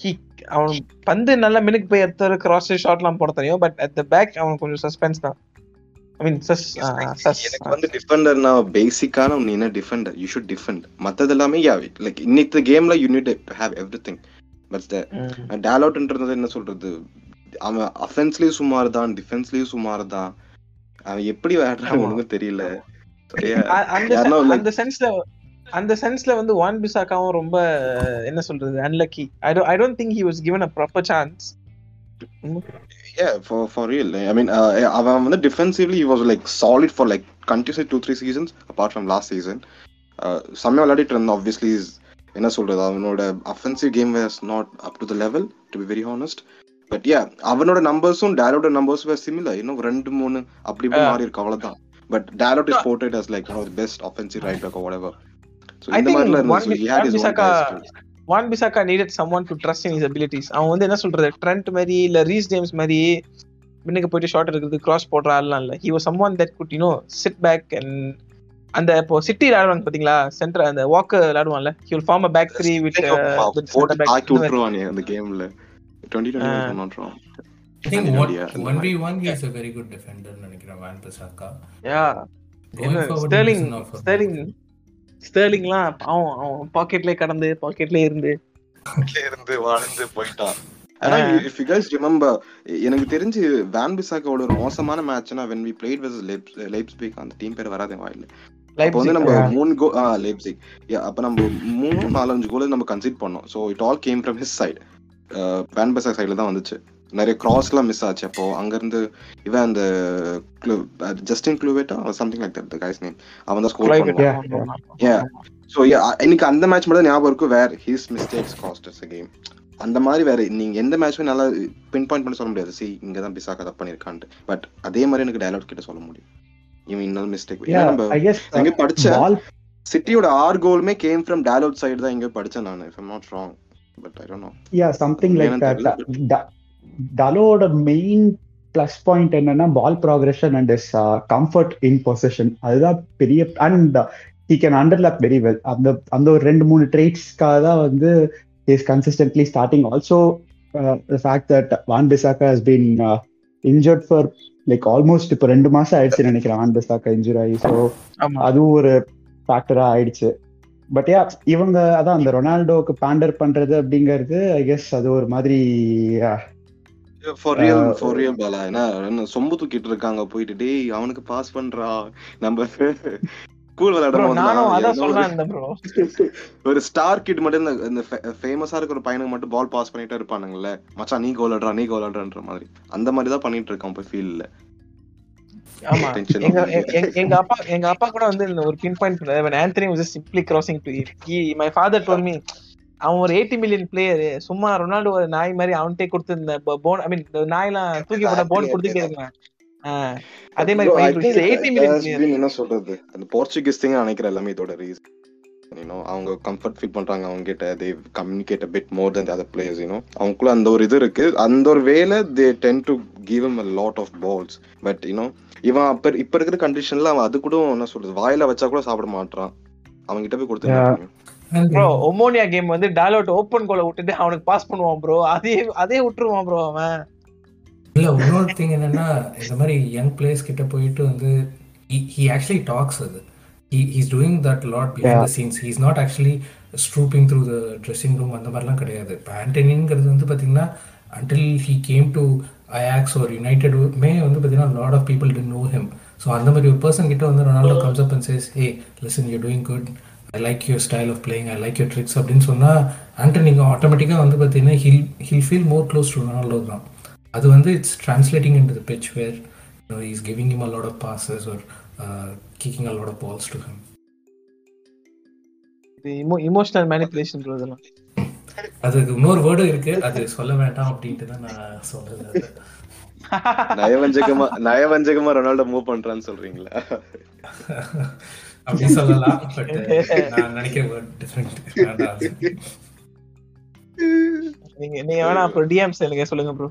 he அவன் பந்து நல்ல மினுக்கு போய் எடுத்து cross ஷாட்லாம் போட தெரியும் but at the back அவன் கொஞ்சம் சஸ்பென்ஸ் தான். ஐ மீன் சஸ் எனக்கு வந்து டிஃபெண்டர்னா பேசிக்கான நீ என்ன டிஃபெண்டர் யூ ஷுட் டிஃபெண்ட் மத்தது எல்லாமே யா லைக் இன்னைக்கு கேம்ல you need have everything but டேலவுட்ன்றது என்ன சொல்றது? அவன் அஃபென்ஸ்லயும் சுமார் தான் டிஃபென்ஸ்லயும் சுமார் தான். அவன் எப்படி விளையாடுறான். ஒண்ணுமே தெரியல? அந்த சென்ஸ்ல அந்த சென்ஸ்ல வந்து வான் பிசாக்காவும் ரொம்ப என்ன சொல்றது unlucky I don't I don't think he was real. I mean, uh, அவன் வந்து defensively he was like solid for like continuously two three seasons apart from last season. செம்மையா விளையாடிட்டு இருந்தான் ஆப்வியஸ்லி என்ன சொல்றது அவனோட offensive game was not up to the level to be very honest but yeah அவனோட நம்பர்ஸும் டேரோட நம்பர்ஸ் வேர் similar இன்னும் ரெண்டு மூணு அப்படி இப்படி மாறி இருக்கு. அவ்வளவுதான். But Dalot is portrayed as like one of the best offensive right back or whatever. So I இந்த think மாதிரிலாம் Wan இருந்துச்சு he had his own Bissaka guys too. Wan Bissaka needed someone to trust in his abilities அவன் வந்து என்ன சொல்றது? Trend மாதிரி இல்ல Reece James மாதிரி முன்னுக்கு போயிட்டு ஷார்ட் எடுக்கிறது கிராஸ் போடுற ஆள்லாம் இல்ல. He was someone that good you know sit back and அந்த இப்போ சிட்டி விளையாடுவாங்க பாத்தீங்களா? சென்டர் அந்த Walker விளையாடுவான்ல. He will form a back three with போட்டு தாக்கி விட்டுருவானே அந்த கேம்ல twenty twenty not wrong I think one, 1v1 he is a very good defender நினைக்கிறேன் Wan Bissaka yeah Going forward, he Sterling doesn't offer Sterling ஸ்டெர்லிங்லாம் பாவம் அவன் பாக்கெட்லயே கடந்து பாக்கெட்லயே இருந்து. இருந்து வாழ்ந்து போயிட்டான். ஆனா இஃப் யூ கைஸ் ரிமெம்பர் எனக்கு தெரிஞ்சு வேன் பிசாக்கோட ஒரு மோசமான மேட்ச்னா when we played with Leipzig அந்த டீம் பேர் வராதே வாயில. அப்போ வந்து நம்ம மூணு கோ ஆ லைப்சிக் அப்ப நம்ம மூணு நாலஞ்சு கோல் நம்ம கன்சிட் பண்ணோம். So it all came from his side Wan Bissaka சைடுல தான் வந்துச்சு. நிறைய கிராஸ்லாம் மிஸ் ஆச்சு அப்போ. அங்க இருந்து இவன் அந்த Justin க்ளூவேட்டா something like that guy's name அவன் தான் ஸ்கோர் பண்ணுவான். யா ஸோ இன்னைக்கு அந்த மேட்ச் மட்டும் ஞாபகம் இருக்கும் where his mistakes cost game அந்த மாதிரி வேற நீங்க எந்த மேட்ச்மே நல்லா பின் பாயிண்ட் பண்ணி சொல்ல முடியாது. சி இங்க தான் பிசாக்கா தப்பு பண்ணிருக்கான்ட்டு பட் அதே மாதிரி எனக்கு டயலாக் கிட்ட சொல்ல முடியும். இவன் இன்னொரு மிஸ்டேக் நம்ம ball- சிட்டியோட ஆறு கோலுமே கேம் ஃப்ரம் டயலாக் சைடு தான் எங்க படிச்சேன் நான் if not wrong but I don't know yeah something like that. டலோட main plus point என்னன்னா ball progression and his comfort in position அதுதான் பெரிய and he can underlap very well அந்த அந்த ஒரு ரெண்டு மூணு ட்ரேட்ஸ்க்காக தான் வந்து is consistently starting also fact that Wan Bissaka has been injured for like almost இப்போ ரெண்டு மாசம் ஆயிடுச்சு நினைக்கிறேன். வான் பிசாக்கா இன்ஜுர் ஆகி. ஸோ அதுவும் ஒரு ஃபேக்டரா ஆயிடுச்சு. பட் யா இவங்க அதான் அந்த ரொனால்டோக்கு பேண்டர் பண்றது அப்படிங்கிறது ஐ கெஸ் அது ஒரு மாதிரி uh, என்ன சொம்பு தூக்கிட்டு இருக்காங்க போயிட்டு டேய் அவனுக்கு பாஸ் பண்றா. நம்ம ஸ்கூல் Bro, நானும் அதான் விளையாடும் சொல்றேன் இந்த ப்ரோ ஒரு ஸ்டார் கிட் மட்டும் இந்த ஃபேமஸா இருக்கிற ஒரு பையனுக்கு மட்டும் பால் பாஸ் பண்ணிட்டே இருப்பானுங்கல்ல. மச்சான் நீ கோல் ஆடுறா நீ கோல் ஆடுறான்ற மாதிரி. அந்த மாதிரி தான் பண்ணிட்டு இருக்கான் இப்போ ஃபீல்ட்ல ஆமா. எங்க அப்பா எங்க அப்பா கூட வந்து ஒரு pinpoint when Antony he my father told me அவன் ஒரு 80 மில்லியன் பிளேயர் சும்மா ரொனால்டோ ஒரு நாய் மாதிரி அவன்கிட்ட கொடுத்து இந்த போன் ஐ மீன் நாயெல்லாம் தூக்கி போட்ட போன் கொடுத்துட்டே இருக்கான் அதே மாதிரி எயிட்டி என்ன சொல்றது? அந்த போர்ச்சுகீஸ் திங் நினைக்கிறேன் எல்லாமே இதோட ரீசன் யூனோ அவங்க கம்ஃபர்ட் ஃபீல் பண்றாங்க அவங்க கிட்ட they communicate bit more than the other players you know அவங்களுக்குள்ள அந்த ஒரு இது இருக்கு. அந்த ஒரு வேல they tend to give him a lot of balls. But you know இவன் அப்ப இப்ப இருக்கிற கண்டிஷன்ல அவன் அது கூட என்ன சொல்றது? வாயில வச்சா கூட சாப்பிட மாட்டான் அவங்க கிட்ட போய் கொடுத்து ப்ரோ ஒமோனியா கேம் வந்து டாலோட் ஓப்பன் கோல விட்டுட்டு அவனுக்கு பாஸ் பண்ணுவான் ப்ரோ அதே அதே விட்டுருவான் ப்ரோ அவன். இல்ல இன்னொரு திங் என்னன்னா இந்த மாதிரி யங் பிளேயர்ஸ் கிட்ட போயிட்டு வந்து ஹி ஆக்சுவலி டாக்ஸ் அது. He's doing that lot behind the scenes he's not actually stropping through the dressing room அந்த மாதிரிலாம் கிடையாது. இப்போ ஆண்டனிங்கிறது வந்து பார்த்தீங்கன்னா until he came to Ajax ஒரு யுனைடெட் மே வந்து பார்த்தீங்கன்னா lot of people to know him so அந்த மாதிரி ஒரு பர்சன் கிட்ட வந்து Ronaldo comes up and says hey listen you doing good I like your style of playing I like your tricks அப்படின்னு சொன்னால் ஆண்டனிங்க ஆட்டோமேட்டிக்காக வந்து பார்த்தீங்கன்னா he'll he'll feel more close to Ronaldo தான். அது வந்து it's translating into pitch where is giving him a lot of passes ஒரு lot of balls to him இது இமோஷனல் மேனிபுலேஷன் ப்ரோ இதெல்லாம் அதுக்கு இன்னொரு வேர்டும் இருக்கு. அது சொல்ல வேண்டாம் அப்படின்ட்டு தான் நான் சொல்றது. அது. நயவஞ்சகமா நயவஞ்சகமா ரொனால்டோ மூவ் பண்றான்னு சொல்றீங்களா? அப்படி சொல்லலாம் பட் நான் நினைக்கிற வேர்ட் டிஃப்ரெண்ட். நீங்க நீங்க வேணா அப்புறம் டிஎம்ஸ் எனக்கு சொல்லுங்க ப்ரோ